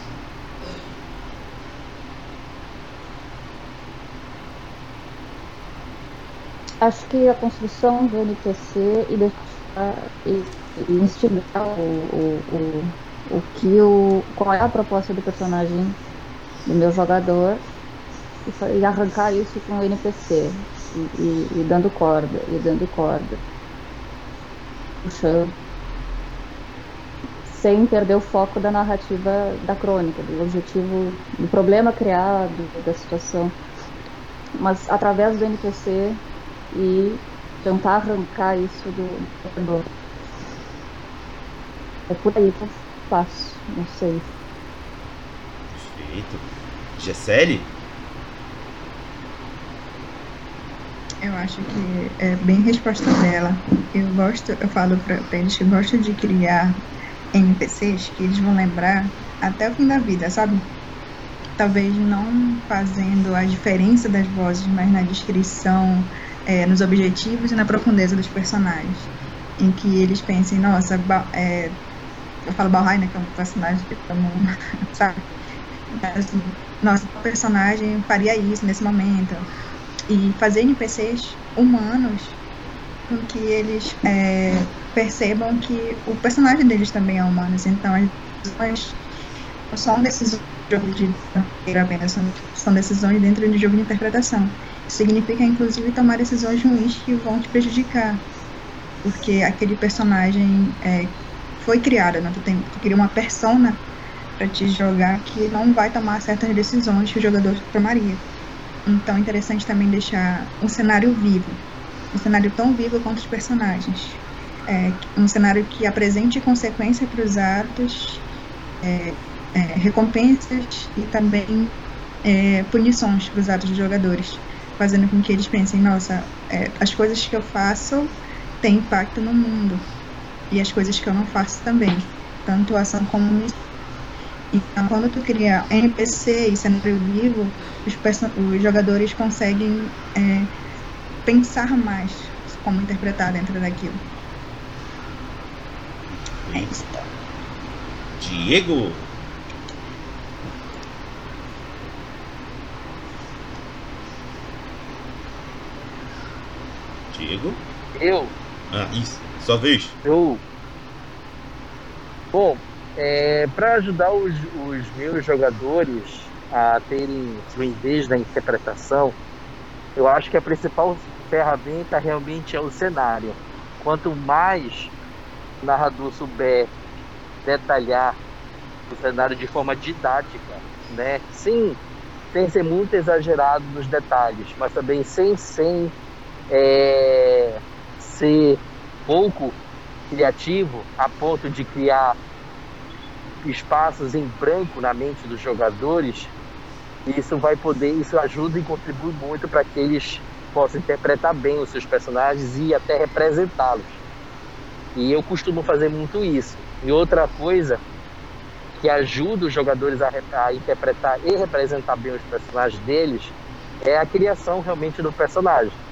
Acho que a construção do NPC e, deixar, e, e instigar o, o, o, o que o. qual é a proposta do personagem do meu jogador e, e arrancar isso com o NPC e, e, e dando corda, e dando corda puxando, sem perder o foco da narrativa da crônica, do objetivo, do problema criado, da situação, mas através do NPC e tentar arrancar isso do jogador. é por aí que eu faço, não sei. Perfeito. Gisele? Eu acho que é bem resposta dela. Eu gosto, eu falo para eles que gosto de criar NPCs que eles vão lembrar até o fim da vida, sabe? Talvez não fazendo a diferença das vozes, mas na descrição, é, nos objetivos e na profundeza dos personagens. Em que eles pensem, nossa, é, eu falo Balrai, né, que é um personagem que como, [laughs] sabe? Assim, nossa, o personagem faria isso nesse momento e fazer NPCs humanos com que eles é, percebam que o personagem deles também é humano. Então, as decisões não são decisões de jogo de apenas, são decisões dentro de jogo de interpretação. Significa, inclusive, tomar decisões ruins que vão te prejudicar. Porque aquele personagem é, foi criado, né? tu, tem, tu cria uma persona para te jogar que não vai tomar certas decisões que o jogador tomaria. Então é interessante também deixar um cenário vivo, um cenário tão vivo quanto os personagens. É, um cenário que apresente consequência para os atos, é, é, recompensas e também é, punições para os atos dos jogadores, fazendo com que eles pensem: nossa, é, as coisas que eu faço têm impacto no mundo e as coisas que eu não faço também, tanto ação como missão então, quando tu cria NPC e cenário vivo, os, os jogadores conseguem é, pensar mais como interpretar dentro daquilo. É isso. Diego! Diego? Eu? Ah, isso. Sua vez. Eu. Bom, é, Para ajudar os, os, meus jogadores a terem fluidez na interpretação, eu acho que a principal ferramenta realmente é o cenário. Quanto mais o narrador souber detalhar o cenário de forma didática, né? Sim, sem ser muito exagerado nos detalhes, mas também sem, sem é, ser pouco criativo a ponto de criar espaços em branco na mente dos jogadores, isso vai poder, isso ajuda e contribui muito para que eles possam interpretar bem os seus personagens e até representá-los. E eu costumo fazer muito isso. E outra coisa que ajuda os jogadores a, a interpretar e representar bem os personagens deles é a criação realmente do personagem.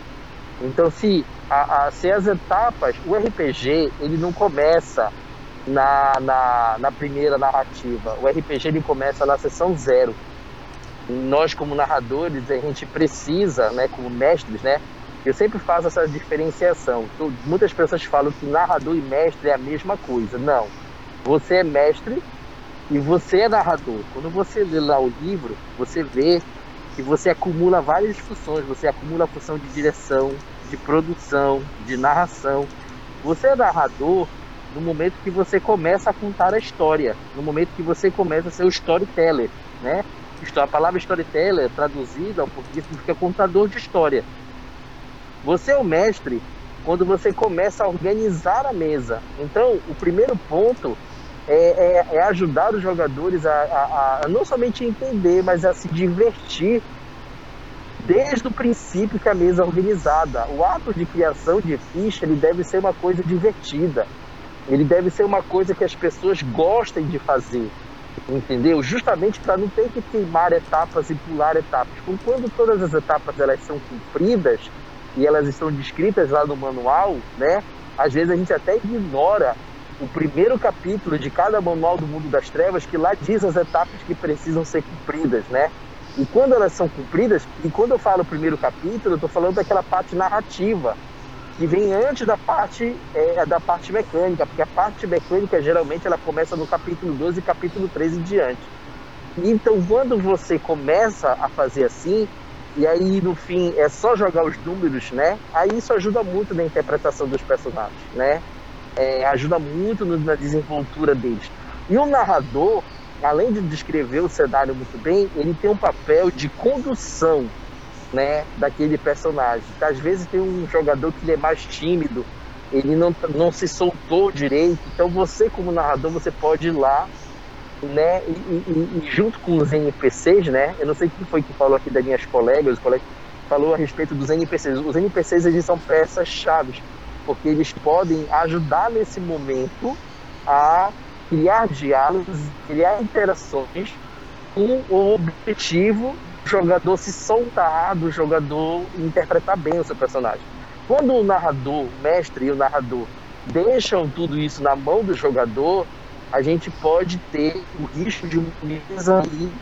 Então, se, a, a, se as etapas, o RPG ele não começa na, na, na primeira narrativa. O RPG ele começa na sessão zero. Nós, como narradores, a gente precisa, né, como mestres, né, eu sempre faço essa diferenciação. Muitas pessoas falam que narrador e mestre é a mesma coisa. Não. Você é mestre e você é narrador. Quando você lê lá o livro, você vê que você acumula várias funções. Você acumula a função de direção, de produção, de narração. Você é narrador no momento que você começa a contar a história, no momento que você começa a ser o storyteller, né? A palavra storyteller, traduzida ao português, significa contador de história. Você é o mestre quando você começa a organizar a mesa. Então, o primeiro ponto é, é, é ajudar os jogadores a, a, a não somente entender, mas a se divertir desde o princípio que a mesa é organizada. O ato de criação de ficha ele deve ser uma coisa divertida. Ele deve ser uma coisa que as pessoas gostem de fazer, entendeu? Justamente para não ter que queimar etapas e pular etapas. quando todas as etapas elas são cumpridas e elas estão descritas lá no manual, né? Às vezes a gente até ignora o primeiro capítulo de cada manual do mundo das trevas que lá diz as etapas que precisam ser cumpridas, né? E quando elas são cumpridas, e quando eu falo primeiro capítulo, eu estou falando daquela parte narrativa, que vem antes da parte é, da parte mecânica, porque a parte mecânica geralmente ela começa no capítulo 12 e capítulo 13 em diante. Então, quando você começa a fazer assim, e aí no fim é só jogar os números, né? Aí isso ajuda muito na interpretação dos personagens, né? É, ajuda muito na desenvoltura deles. E o narrador, além de descrever o cenário muito bem, ele tem um papel de condução né, daquele personagem. Às vezes tem um jogador que é mais tímido, ele não, não se soltou direito. Então você, como narrador, você pode ir lá, né? E, e, e, junto com os NPCs, né? Eu não sei quem foi que falou aqui das minhas colegas, os colegas falou a respeito dos NPCs. Os NPCs eles são peças chaves, porque eles podem ajudar nesse momento a criar diálogos, criar interações com o objetivo do jogador se soltar, do jogador interpretar bem o seu personagem. Quando o narrador, o mestre e o narrador deixam tudo isso na mão do jogador, a gente pode ter o risco de uma mesa ali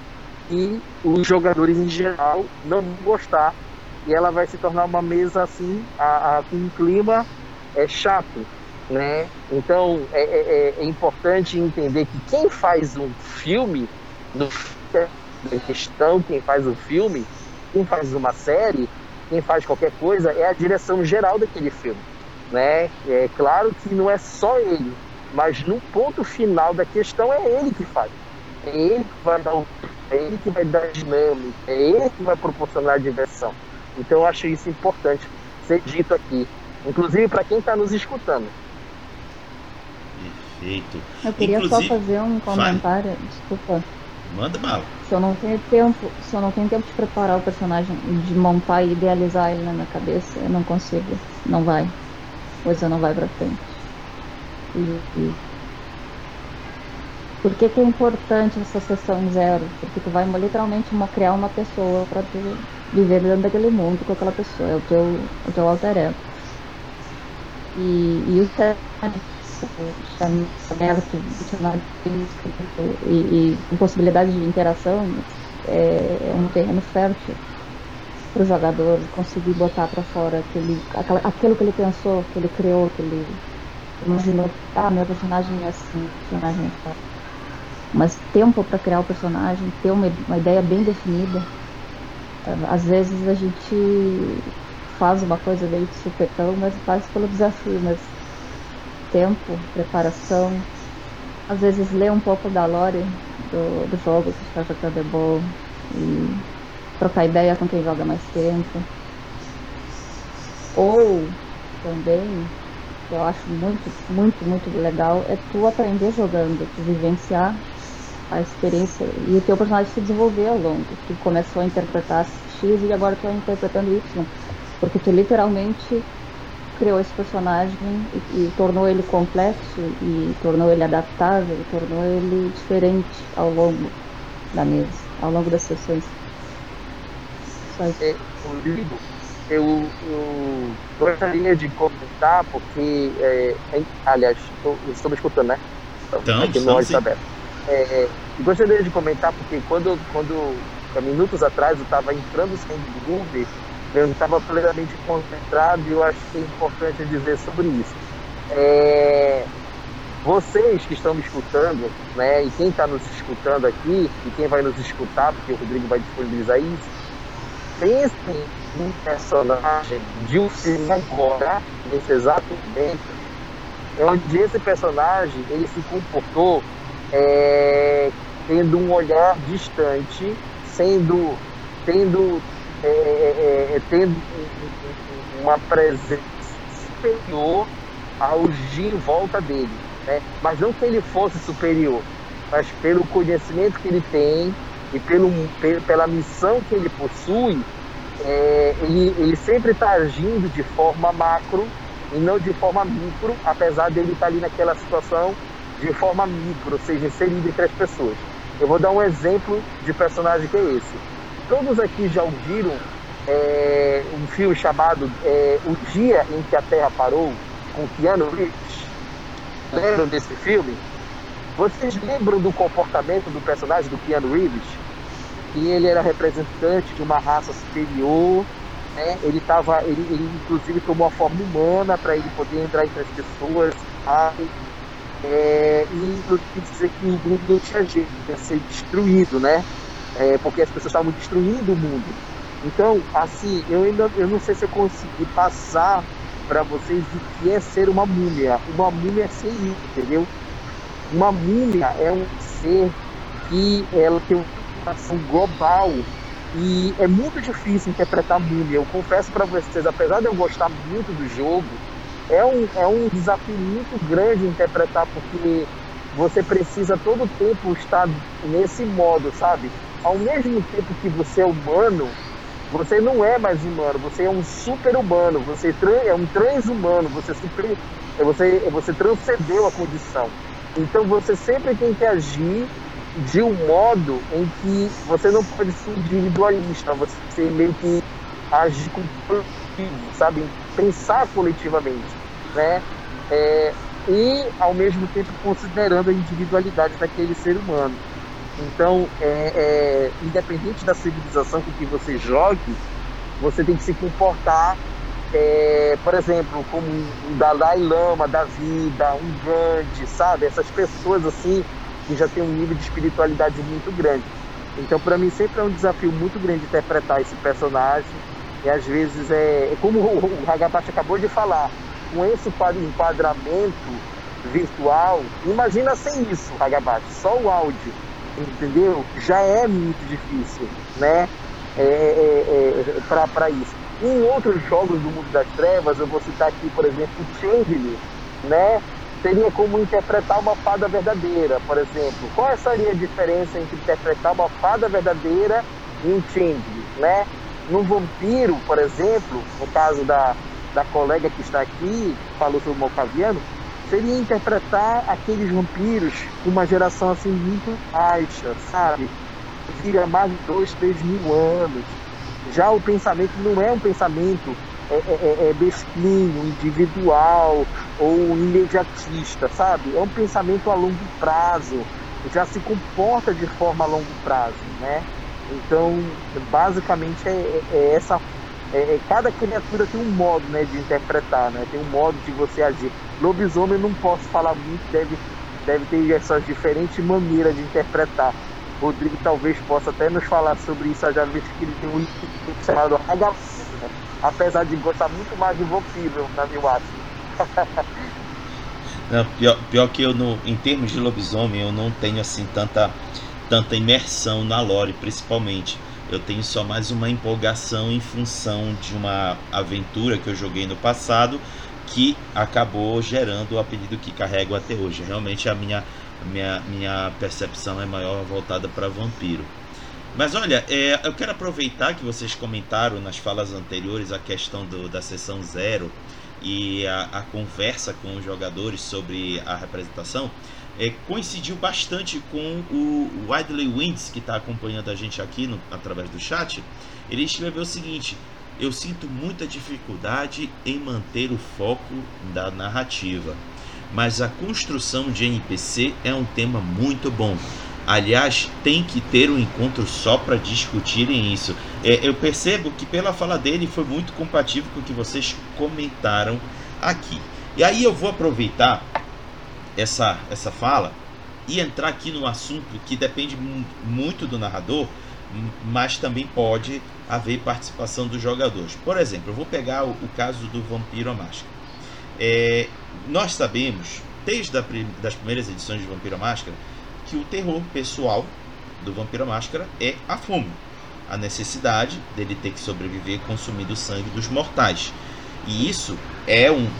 e os jogadores em geral não gostar e ela vai se tornar uma mesa assim a, a, com um clima é chato né então é, é, é, importante entender que quem faz um filme no questão quem faz um filme quem faz uma série quem faz qualquer coisa é a direção geral daquele filme. Né? É claro que não é só ele, mas no ponto final da questão é ele que faz. É ele que vai dar é ele que vai dar dinâmica, é ele que vai proporcionar diversão. Então eu acho isso importante ser dito aqui, inclusive para quem está nos escutando. Perfeito. Eu queria inclusive, só fazer um comentário, desculpa. Manda bala. Se eu não tenho tempo, se eu não tenho tempo de preparar o personagem, de montar e idealizar ele na minha cabeça, eu não consigo. Não vai. Coisa não vai pra frente. E, e... Por que, que é importante essa sessão em zero? Porque tu vai literalmente criar uma pessoa para tu viver dentro daquele mundo com aquela pessoa. É o teu, o teu alter ego. E, e o janela e, e com possibilidade de interação é, é um terreno fértil para o jogador conseguir botar para fora aquele, aquela, aquilo que ele pensou, que ele criou, que ele imaginou. Ah, meu personagem é assim, personagem é assim. Mas tempo para criar o personagem, ter uma, uma ideia bem definida. Às vezes a gente faz uma coisa meio de supetão, mas faz pelo desafio, mas tempo, preparação, às vezes ler um pouco da lore do, do jogo que está jogando é bom e trocar ideia com quem joga mais tempo. Ou também, que eu acho muito, muito, muito legal, é tu aprender jogando, tu vivenciar a experiência e o teu personagem se desenvolver ao longo. Tu começou a interpretar X e agora tu está interpretando Y. Porque tu literalmente criou esse personagem e, e, tornou ele complexo e tornou ele adaptável e tornou ele diferente ao longo da mesa, ao longo das sessões. Só isso. É, Rodrigo, eu, eu gostaria de comentar, porque, é, aliás, estou, estou me escutando, né? Então, Aqui no está aberto. É, gostaria de comentar, porque quando, quando há minutos atrás eu estava entrando sem Uber eu estava plenamente concentrado e eu acho que é importante dizer sobre isso. É, vocês que estão me escutando, né, e quem está nos escutando aqui, e quem vai nos escutar, porque o Rodrigo vai disponibilizar isso, pensem num personagem de um filme agora, nesse exato momento, onde esse personagem ele se comportou é, tendo um olhar distante, sendo tendo é, é, é, tendo uma presença superior aos de em volta dele. Né? Mas não que ele fosse superior, mas pelo conhecimento que ele tem e pelo, pela missão que ele possui, é, ele, ele sempre está agindo de forma macro e não de forma micro, apesar dele estar tá ali naquela situação de forma micro, ou seja, inserido entre as pessoas. Eu vou dar um exemplo de personagem que é esse todos aqui já ouviram é, um filme chamado é, O Dia em que a Terra Parou, com Keanu Reeves. Lembram desse filme? Vocês lembram do comportamento do personagem do Keanu Reeves? Que ele era representante de uma raça superior, né? ele, tava, ele, ele inclusive tomou a forma humana para ele poder entrar entre as pessoas, sabe? É, e inclusive dizer que o mundo não tinha jeito, ia ser destruído, né? É, porque as pessoas estavam destruindo o mundo. Então, assim, eu ainda eu não sei se eu consegui passar para vocês o que é ser uma múmia. Uma múmia é ser isso, entendeu? Uma múmia é um ser que ela tem uma ação global e é muito difícil interpretar múmia. Eu confesso para vocês, apesar de eu gostar muito do jogo, é um, é um desafio muito grande interpretar, porque você precisa todo tempo estar nesse modo, sabe? Ao mesmo tempo que você é humano, você não é mais humano, você é um super humano, você é um transhumano, você, super, você, você transcendeu a condição. Então você sempre tem que agir de um modo em que você não pode ser individualista, você meio que agir com coletivo, sabe? Pensar coletivamente, né? É, e ao mesmo tempo considerando a individualidade daquele ser humano. Então, é, é, independente da civilização com que você jogue, você tem que se comportar, é, por exemplo, como o Dalai Lama da vida, um Gandhi, sabe? Essas pessoas assim que já têm um nível de espiritualidade muito grande. Então, para mim, sempre é um desafio muito grande interpretar esse personagem. E às vezes é, é como o Hagabashi acabou de falar, com esse enquadramento virtual, imagina sem isso, Hagabashi, só o áudio entendeu? Já é muito difícil, né? É, é, é, para isso. Em outros jogos do mundo das trevas, eu vou citar aqui, por exemplo, Changeling, né? Seria como interpretar uma fada verdadeira, por exemplo. Qual seria a diferença entre interpretar uma fada verdadeira e um Changeling, né? No vampiro, por exemplo, no caso da, da colega que está aqui, falou sobre o Malcaviano, seria interpretar aqueles vampiros uma geração assim muito baixa, sabe? Vira mais de dois, três mil anos. Já o pensamento não é um pensamento é, é, é, é individual ou imediatista, sabe? É um pensamento a longo prazo, já se comporta de forma a longo prazo, né? Então, basicamente é, é, é essa é, é, cada criatura tem um modo né, de interpretar, né? tem um modo de você agir. Lobisomem não posso falar muito, deve, deve ter essas diferentes maneiras de interpretar. Rodrigo talvez possa até nos falar sobre isso, já visto que ele tem um livro chamado Ragamuffin, né? apesar de gostar muito mais de vampiro, na minha [laughs] Não, pior, pior que eu, no, em termos de lobisomem, eu não tenho assim tanta, tanta imersão na lore, principalmente eu tenho só mais uma empolgação em função de uma aventura que eu joguei no passado que acabou gerando o apelido que carrego até hoje. Realmente a minha, minha, minha percepção é maior voltada para vampiro. Mas olha, é, eu quero aproveitar que vocês comentaram nas falas anteriores a questão do, da sessão zero e a, a conversa com os jogadores sobre a representação é, coincidiu bastante com o Widely Winds, que está acompanhando a gente aqui no, através do chat. Ele escreveu o seguinte: Eu sinto muita dificuldade em manter o foco da narrativa, mas a construção de NPC é um tema muito bom. Aliás, tem que ter um encontro só para discutirem isso. É, eu percebo que pela fala dele foi muito compatível com o que vocês comentaram aqui. E aí eu vou aproveitar essa, essa fala e entrar aqui no assunto que depende muito do narrador, mas também pode haver participação dos jogadores. Por exemplo, eu vou pegar o, o caso do Vampiro à Máscara. É, nós sabemos, desde a, das primeiras edições de Vampiro à Máscara, que o terror pessoal do Vampiro à Máscara é a fome. A necessidade dele ter que sobreviver consumindo o sangue dos mortais. E isso é um,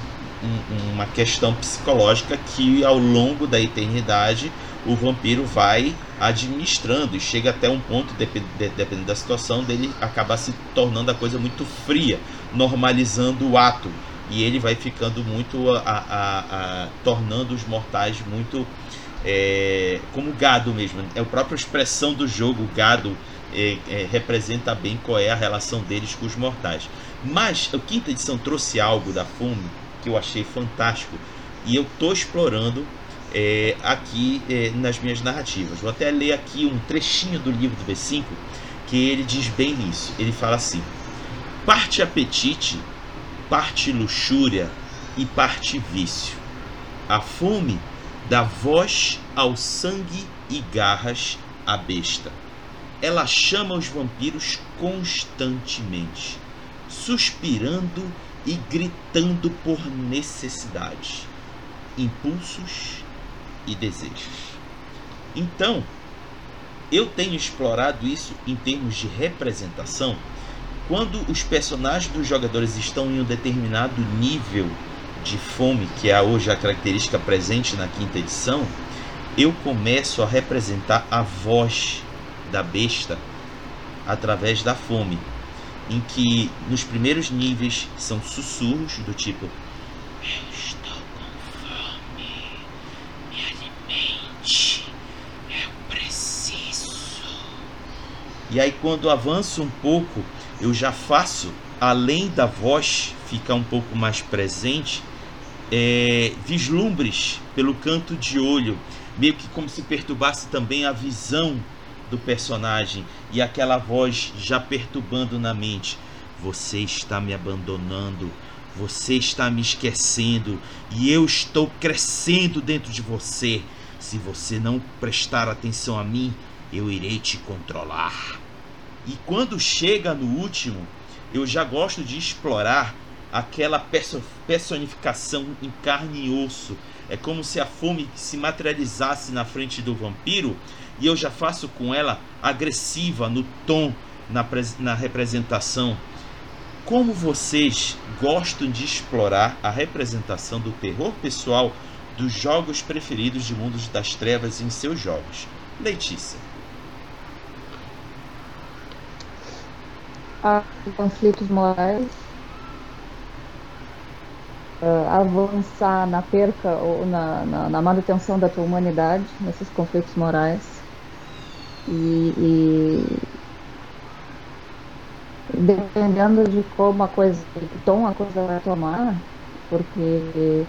um, uma questão psicológica que ao longo da eternidade o vampiro vai administrando e chega até um ponto, dependendo da situação, dele acabar se tornando a coisa muito fria, normalizando o ato. E ele vai ficando muito a, a, a tornando os mortais muito é, como gado mesmo. É a própria expressão do jogo, gado, é, é, representa bem qual é a relação deles com os mortais. Mas a quinta edição trouxe algo da fome que eu achei fantástico e eu estou explorando é, aqui é, nas minhas narrativas. Vou até ler aqui um trechinho do livro do V5 que ele diz bem isso. Ele fala assim: parte apetite, parte luxúria e parte vício. A fome dá voz ao sangue e garras à besta. Ela chama os vampiros constantemente, suspirando e gritando por necessidade, impulsos e desejos. Então, eu tenho explorado isso em termos de representação quando os personagens dos jogadores estão em um determinado nível de fome, que é hoje a característica presente na quinta edição, eu começo a representar a voz da besta através da fome, em que nos primeiros níveis são sussurros do tipo Eu estou com fome, me alimente, eu preciso. E aí quando avanço um pouco, eu já faço, além da voz ficar um pouco mais presente, é, vislumbres pelo canto de olho, meio que como se perturbasse também a visão do personagem e aquela voz já perturbando na mente: Você está me abandonando, você está me esquecendo e eu estou crescendo dentro de você. Se você não prestar atenção a mim, eu irei te controlar. E quando chega no último, eu já gosto de explorar aquela personificação em carne e osso. É como se a fome se materializasse na frente do vampiro e eu já faço com ela agressiva no tom, na, na representação. Como vocês gostam de explorar a representação do terror pessoal dos jogos preferidos de Mundos das Trevas em seus jogos? Letícia. Há conflitos morais uh, avançar na perca ou na, na, na, manutenção da tua humanidade nesses conflitos morais e, e dependendo de como a coisa, que tom a coisa vai tomar, porque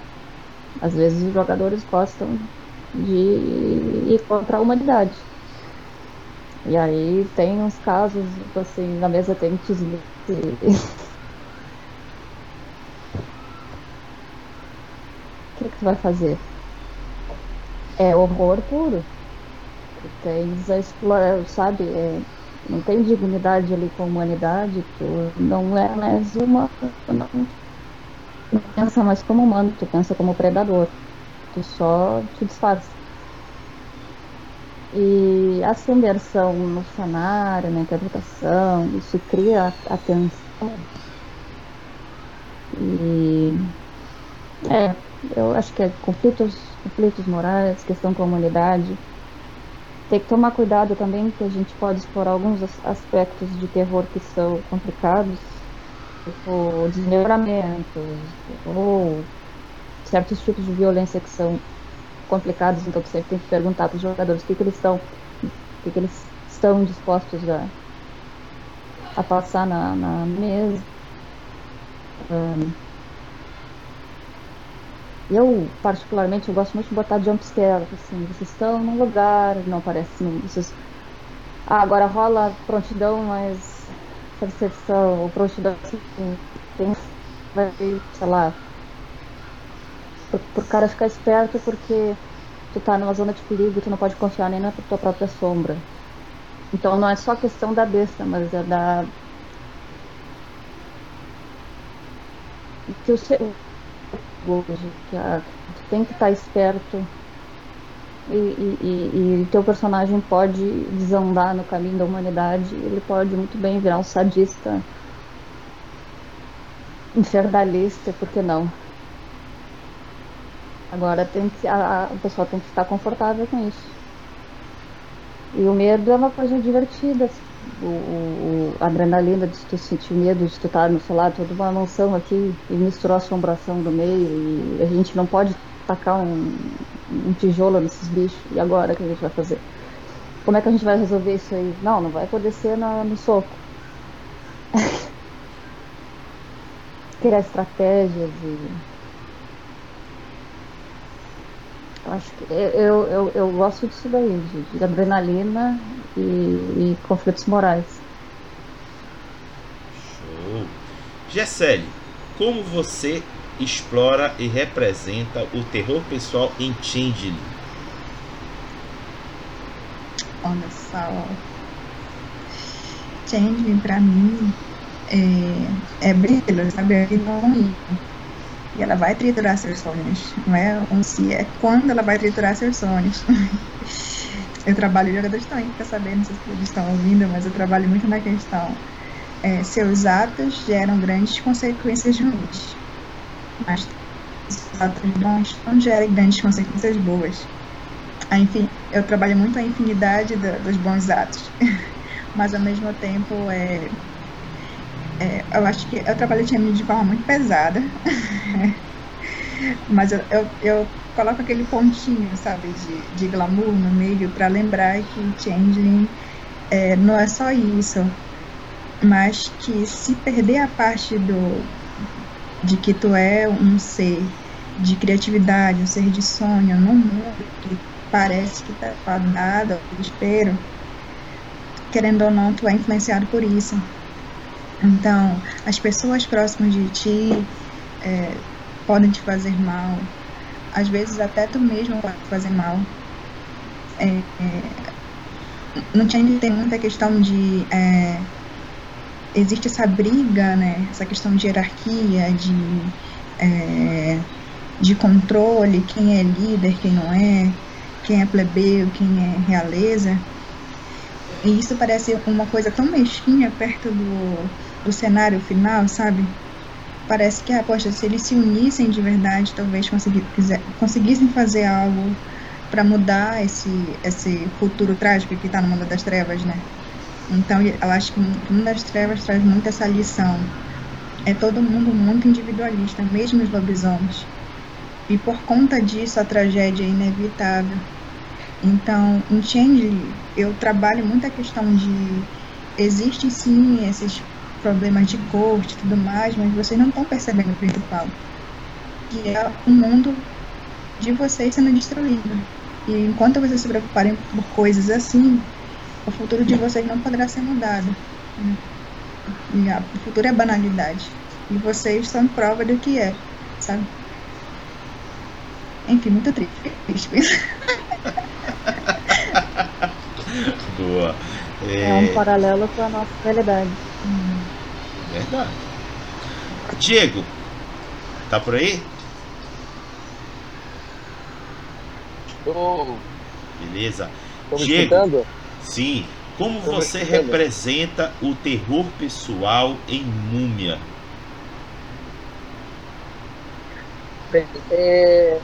às vezes os jogadores gostam de ir contra a humanidade. E aí tem uns casos, assim, na mesa tem que [laughs] que, que tu vai fazer? É horror puro. Tens a explorar, sabe? É, não tem dignidade ali com a humanidade, tu não é mais uma. Não, não pensa mais como humano, tu pensa como predador. Tu só te disfarça. E a submersão no cenário, na interpretação, isso cria atenção. E é, eu acho que é conflitos, conflitos morais, questão com a humanidade. Tem que tomar cuidado também que a gente pode explorar alguns aspectos de terror que são complicados, tipo desmebramentos, ou certos tipos de violência que são complicados, então você tem que perguntar para os jogadores o que, que eles estão, o que, que eles estão dispostos a, a passar na, na mesa. Um, eu, particularmente, eu gosto muito de botar jumpscare, assim, vocês estão num lugar, não aparece vocês... Ah, agora rola prontidão, mas percepção, ou prontidão, assim, tem, vai, sei lá, pro cara ficar esperto porque tu tá numa zona de perigo, tu não pode confiar nem na tua própria sombra. Então não é só questão da besta, mas é da. Que o, perigoso, que a, tu tem que estar tá esperto e, e, e, e teu personagem pode desandar no caminho da humanidade, ele pode muito bem virar um sadista, infernalista, por que não? Agora tem que, a, a pessoa tem que estar confortável com isso. E o medo é uma coisa divertida. O, o, adrenalina de tu sentir medo de tu estar no sei lá, toda uma mansão aqui e misturar a assombração do meio e a gente não pode tacar um, um tijolo nesses bichos. E agora o que a gente vai fazer? Como é que a gente vai resolver isso aí? Não, não vai poder ser no, no soco. [laughs] Criar estratégias e acho que eu, eu, eu gosto disso daí, de, de adrenalina e, e, conflitos morais. Show. Gessele, como você explora e representa o terror pessoal em Changeling? Olha só. Changeling pra mim é, é brilho, sabe? É não e ela vai triturar seus sonhos. Não é um se, é quando ela vai triturar seus sonhos. [laughs] eu trabalho, jogadores aí para saber, não sei se eles estão ouvindo, mas eu trabalho muito na questão. É, seus atos geram grandes consequências ruins. Mas atos bons não gerem grandes consequências boas. Ah, enfim, eu trabalho muito a infinidade do, dos bons atos, [laughs] mas ao mesmo tempo é, é, eu acho que eu trabalho de forma muito pesada, [laughs] mas eu, eu, eu, coloco aquele pontinho, sabe, de, de glamour no meio para lembrar que Changeling é, não é só isso, mas que se perder a parte do de que tu é um ser de criatividade, um ser de sonho, num mundo que parece que está fadado ao desespero, querendo ou não, tu é influenciado por isso. Então, as pessoas próximas de ti é, podem te fazer mal, às vezes até tu mesmo pode fazer mal. É, é, no Change tem muita questão de é, existe essa briga, né? Essa questão de hierarquia, de, é, de controle, quem é líder, quem não é, quem é plebeu, quem é realeza. E isso parece uma coisa tão mesquinha perto do, do cenário final, sabe? Parece que, ah, poxa, se eles se unissem de verdade, talvez conseguissem fazer algo para mudar esse, esse futuro trágico que está no mundo das trevas, né? Então, eu acho que o mundo das trevas traz muito essa lição. É todo mundo muito individualista, mesmo os lobisomens. E por conta disso, a tragédia é inevitável. Então, em Changeling, eu trabalho muito a questão de existem sim esses problemas de corte e tudo mais, mas vocês não estão percebendo o principal, que é o mundo de vocês sendo destruído. E enquanto vocês se preocuparem por coisas assim, o futuro de vocês não poderá ser mudado. E a, o futuro é banalidade. E vocês são prova do que é, sabe? Enfim, muito triste. [laughs] Boa. É... é... um paralelo com a nossa realidade. Verdade. Diego, tá por aí? Estou. Beleza. Tô Diego, escutando? Sim. Como você representa o terror pessoal em Múmia? Bem, é,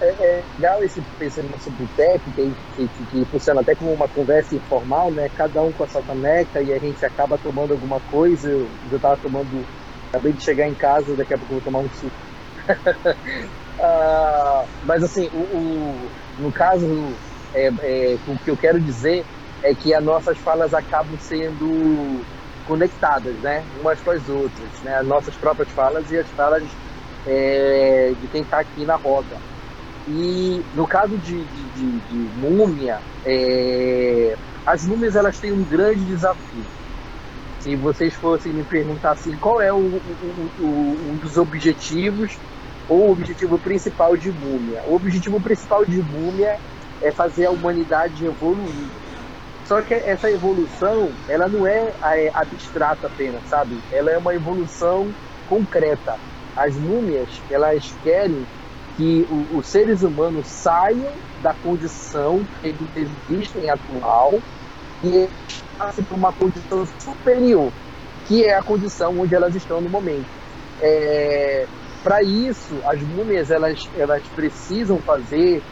é, é legal esse, esse nosso boteco, que, que, que, funciona até como uma conversa informal, né? Cada um com a sua caneca e a gente acaba tomando alguma coisa. Eu, eu tava tomando. Acabei de chegar em casa, daqui a pouco eu vou tomar um suco. uh, [laughs] mas assim, o, o, no caso é, é, o que eu quero dizer é que as nossas falas acabam sendo conectadas, né? Umas com as outras, né? As nossas próprias falas e as falas é, de quem está aqui na roda. E no caso de, de, de, de múmia, é, as múmias elas têm um grande desafio. Se vocês fossem me perguntar assim, qual é o, o, o, um dos objetivos ou o objetivo principal de múmia? O objetivo principal de múmia é fazer a humanidade evoluir. Só que essa evolução, ela não é, é abstrata apenas, sabe? Ela é uma evolução concreta. As múmias, elas querem que o, os seres humanos saiam da condição que eles existem atual e passem para uma condição superior, que é a condição onde elas estão no momento. É, para isso, as múmias elas, elas precisam fazer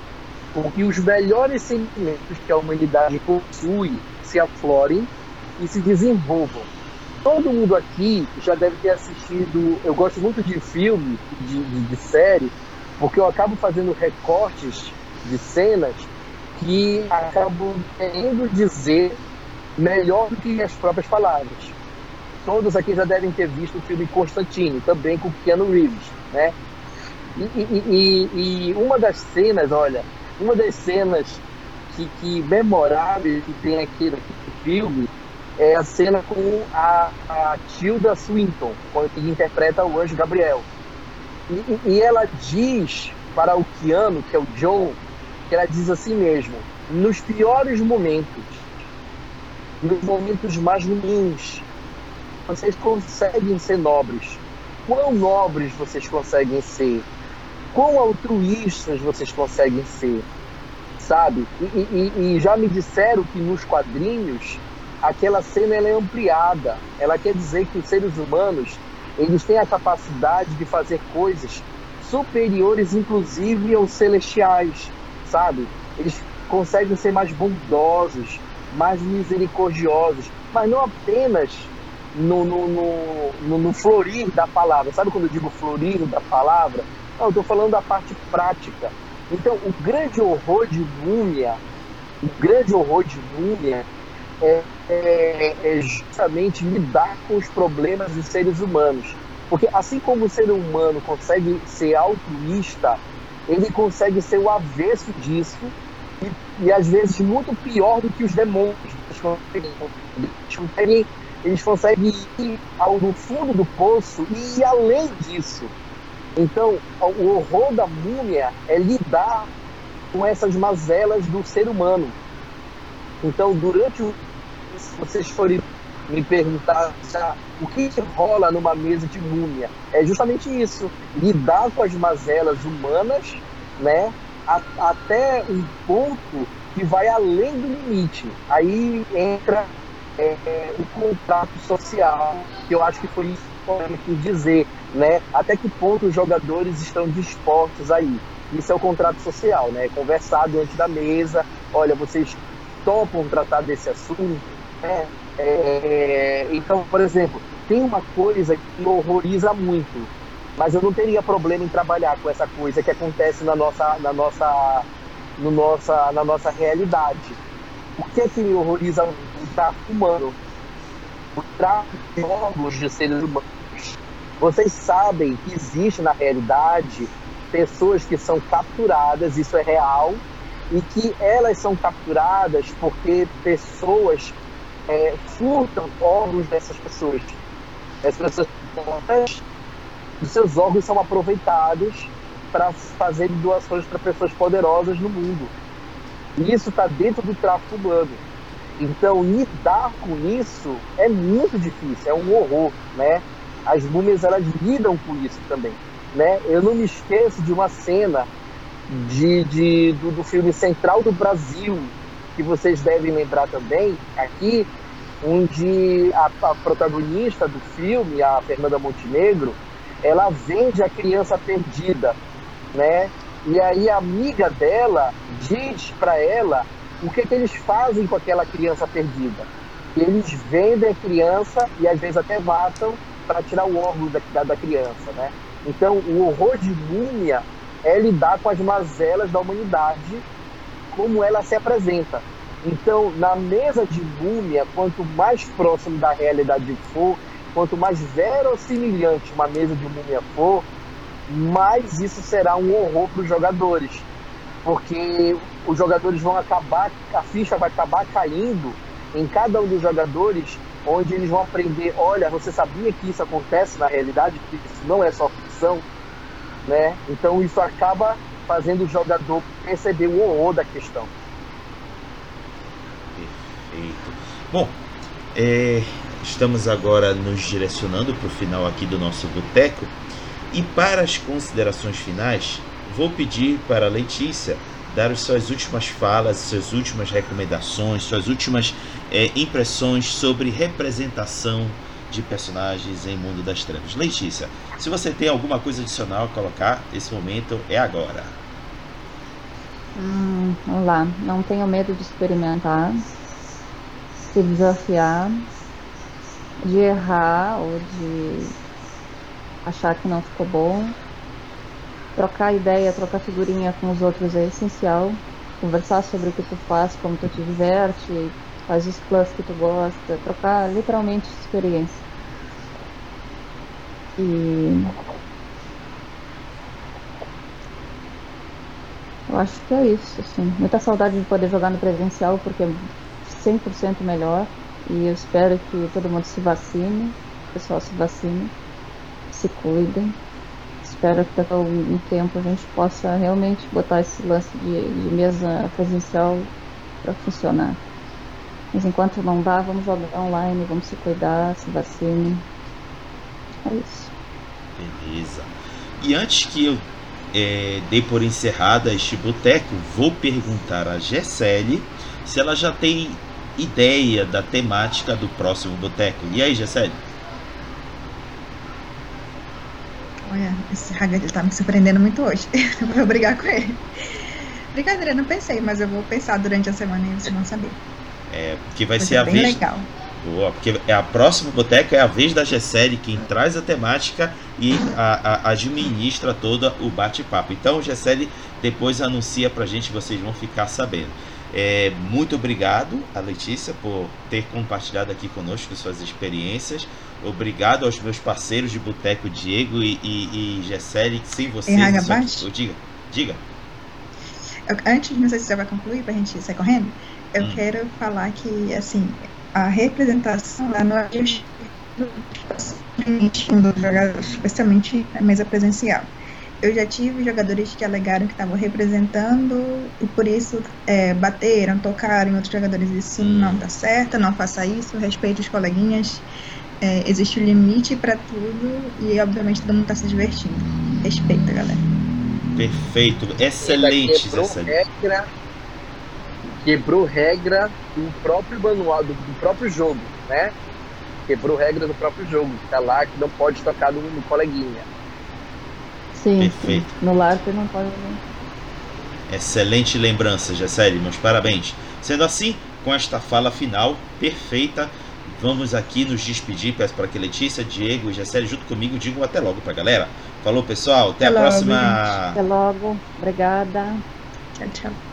com que os melhores sentimentos que a humanidade possui se aflorem e se desenvolvam. Todo mundo aqui já deve ter assistido. Eu gosto muito de filme, de, de, de série, porque eu acabo fazendo recortes de cenas que acabam querendo dizer melhor do que as próprias palavras. Todos aqui já devem ter visto o filme Constantine, também com Keanu Reeves, né? E, e, e, e uma das cenas, olha, uma das cenas que, que memoráveis que tem aqui no filme é a cena com a, a Tilda Swinton, que interpreta o anjo Gabriel. E, e ela diz para o Keanu, que é o John, que ela diz assim mesmo: nos piores momentos, nos momentos mais ruins, vocês conseguem ser nobres. Quão nobres vocês conseguem ser? quão altruístas vocês conseguem ser, sabe? E, e, e, já me disseram que nos quadrinhos aquela cena é ampliada. Ela quer dizer que os seres humanos eles têm a capacidade de fazer coisas superiores, inclusive aos celestiais, sabe? Eles conseguem ser mais bondosos, mais misericordiosos, mas não apenas no, no, no, no, florir da palavra. Sabe quando eu digo florir da palavra? Não, eu estou falando da parte prática. Então, o grande horror de Múmia, o grande horror de Múmia é, é, justamente lidar com os problemas dos seres humanos. Porque assim como o ser humano consegue ser altruísta, ele consegue ser o avesso disso e, e às vezes muito pior do que os demônios. Eles conseguem, eles conseguem ir ao no fundo do poço e ir além disso. Então, o horror da múmia é lidar com essas mazelas do ser humano. Então, durante o. Se vocês forem me perguntar já, o que, que rola numa mesa de múmia, é justamente isso: lidar com as mazelas humanas, né? A, até um ponto que vai além do limite. Aí entra é, o contrato social, que eu acho que foi isso que eu quis dizer né? Até que ponto os jogadores estão dispostos aí? Isso é o contrato social, né? Conversar diante da mesa, olha, vocês topam tratar desse assunto, né? É, então, por exemplo, tem uma coisa que horroriza muito, mas eu não teria problema em trabalhar com essa coisa que acontece na nossa, na nossa, no nossa, na nossa realidade. O que é que me horroriza o tráfico humano? O tráfico de de seres humanos vocês sabem que existe na realidade pessoas que são capturadas, isso é real, e que elas são capturadas porque pessoas é, furtam órgãos dessas pessoas. Essas pessoas, os seus órgãos são aproveitados para fazer doações para pessoas poderosas no mundo. E isso está dentro do tráfico humano. Então, lidar com isso é muito difícil, é um horror, né? as múmias elas lidam com isso também, né? Eu não me esqueço de uma cena de, de do, do, filme Central do Brasil que vocês devem lembrar também aqui, onde a, a protagonista do filme, a Fernanda Montenegro, ela vende a criança perdida, né? E aí a amiga dela diz para ela o que, que eles fazem com aquela criança perdida. Eles vendem a criança e às vezes até matam para tirar o órgão da, da, da, criança, né? Então, o horror de Múmia é lidar com as mazelas da humanidade, como ela se apresenta. Então, na mesa de Múmia, quanto mais próximo da realidade for, quanto mais verossimilhante uma mesa de Múmia for, mais isso será um horror para os jogadores. Porque os jogadores vão acabar, a ficha vai acabar caindo em cada um dos jogadores onde eles vão aprender, olha, você sabia que isso acontece na realidade, que isso não é só ficção, né? Então isso acaba fazendo o jogador perceber o horror da questão. Perfeito. Bom, é, estamos agora nos direcionando para o final aqui do nosso boteco e para as considerações finais, vou pedir para a Letícia dar as suas últimas falas, suas últimas recomendações, suas últimas é, impressões sobre representação de personagens em Mundo das Trevas. Letícia, se você tem alguma coisa adicional a colocar, esse momento é agora. Hum, vamos lá. Não tenho medo de experimentar, se desafiar, de errar ou de achar que não ficou bom trocar ideia, trocar figurinha com os outros é essencial. Conversar sobre o que tu faz, como tu te diverte, faz os clãs que tu gosta, trocar literalmente experiência. Eu acho que é isso, assim. Muita saudade de poder jogar no presencial porque é 100% melhor. E eu espero que todo mundo se vacine, o pessoal se vacine, se cuidem espero que daqui a algum tempo a gente possa realmente botar esse lance de, de mesa presencial para funcionar. Mas enquanto não dá, vamos jogar online, vamos se cuidar, se vacine. É isso. Beleza. E antes que eu é, dê por encerrada este boteco, vou perguntar a Gessele se ela já tem ideia da temática do próximo boteco. E aí, Gessele? Olha, esse Hagrid tá me surpreendendo muito hoje. [laughs] eu vou brigar com ele. Brincadeira, não pensei, mas eu vou pensar durante a semana e vocês vão saber. É, que vai Vai ser a bem vez. legal. Boa, porque é a próxima boteca é a vez da Gessele, quem traz a temática e a, a- administra toda o bate-papo. Então, Gessele depois anuncia pra gente, vocês vão ficar sabendo. É, muito obrigado a Letícia por ter compartilhado aqui conosco suas experiências. Obrigado aos meus parceiros de boteco, Diego e, e, e Gessele, que sem vocês. Raga isso? Oh, diga, diga. Eu- antes, não sei se você vai concluir pra gente sair correndo, eu Hum. quero falar que, assim, a representação lá não é dos jogadores, especialmente na mesa presencial. Eu já tive jogadores que alegaram que estavam representando e por isso é, bateram, tocaram em outros jogadores. Isso Hum. não tá certo, não faça isso, respeite os coleguinhas. É, existe um limite pra tudo e, obviamente, todo mundo tá se divertindo. Respeita, galera. Perfeito, excelente, regra, quebrou regra do próprio manual, do, do próprio jogo, né? Quebrou regra do próprio jogo, que tá lá que não pode tocar no, no coleguinha. Sim, Perfeito. sim. No lar você não pode. Excelente lembrança, Gessele, meus parabéns. Sendo assim, com esta fala final perfeita, vamos aqui nos despedir. Peço para que Letícia, Diego e Gessele, junto comigo, digam até logo pra galera. Falou, pessoal. Até, Até a logo, próxima. gente. Até logo. Obrigada. Tchau, tchau.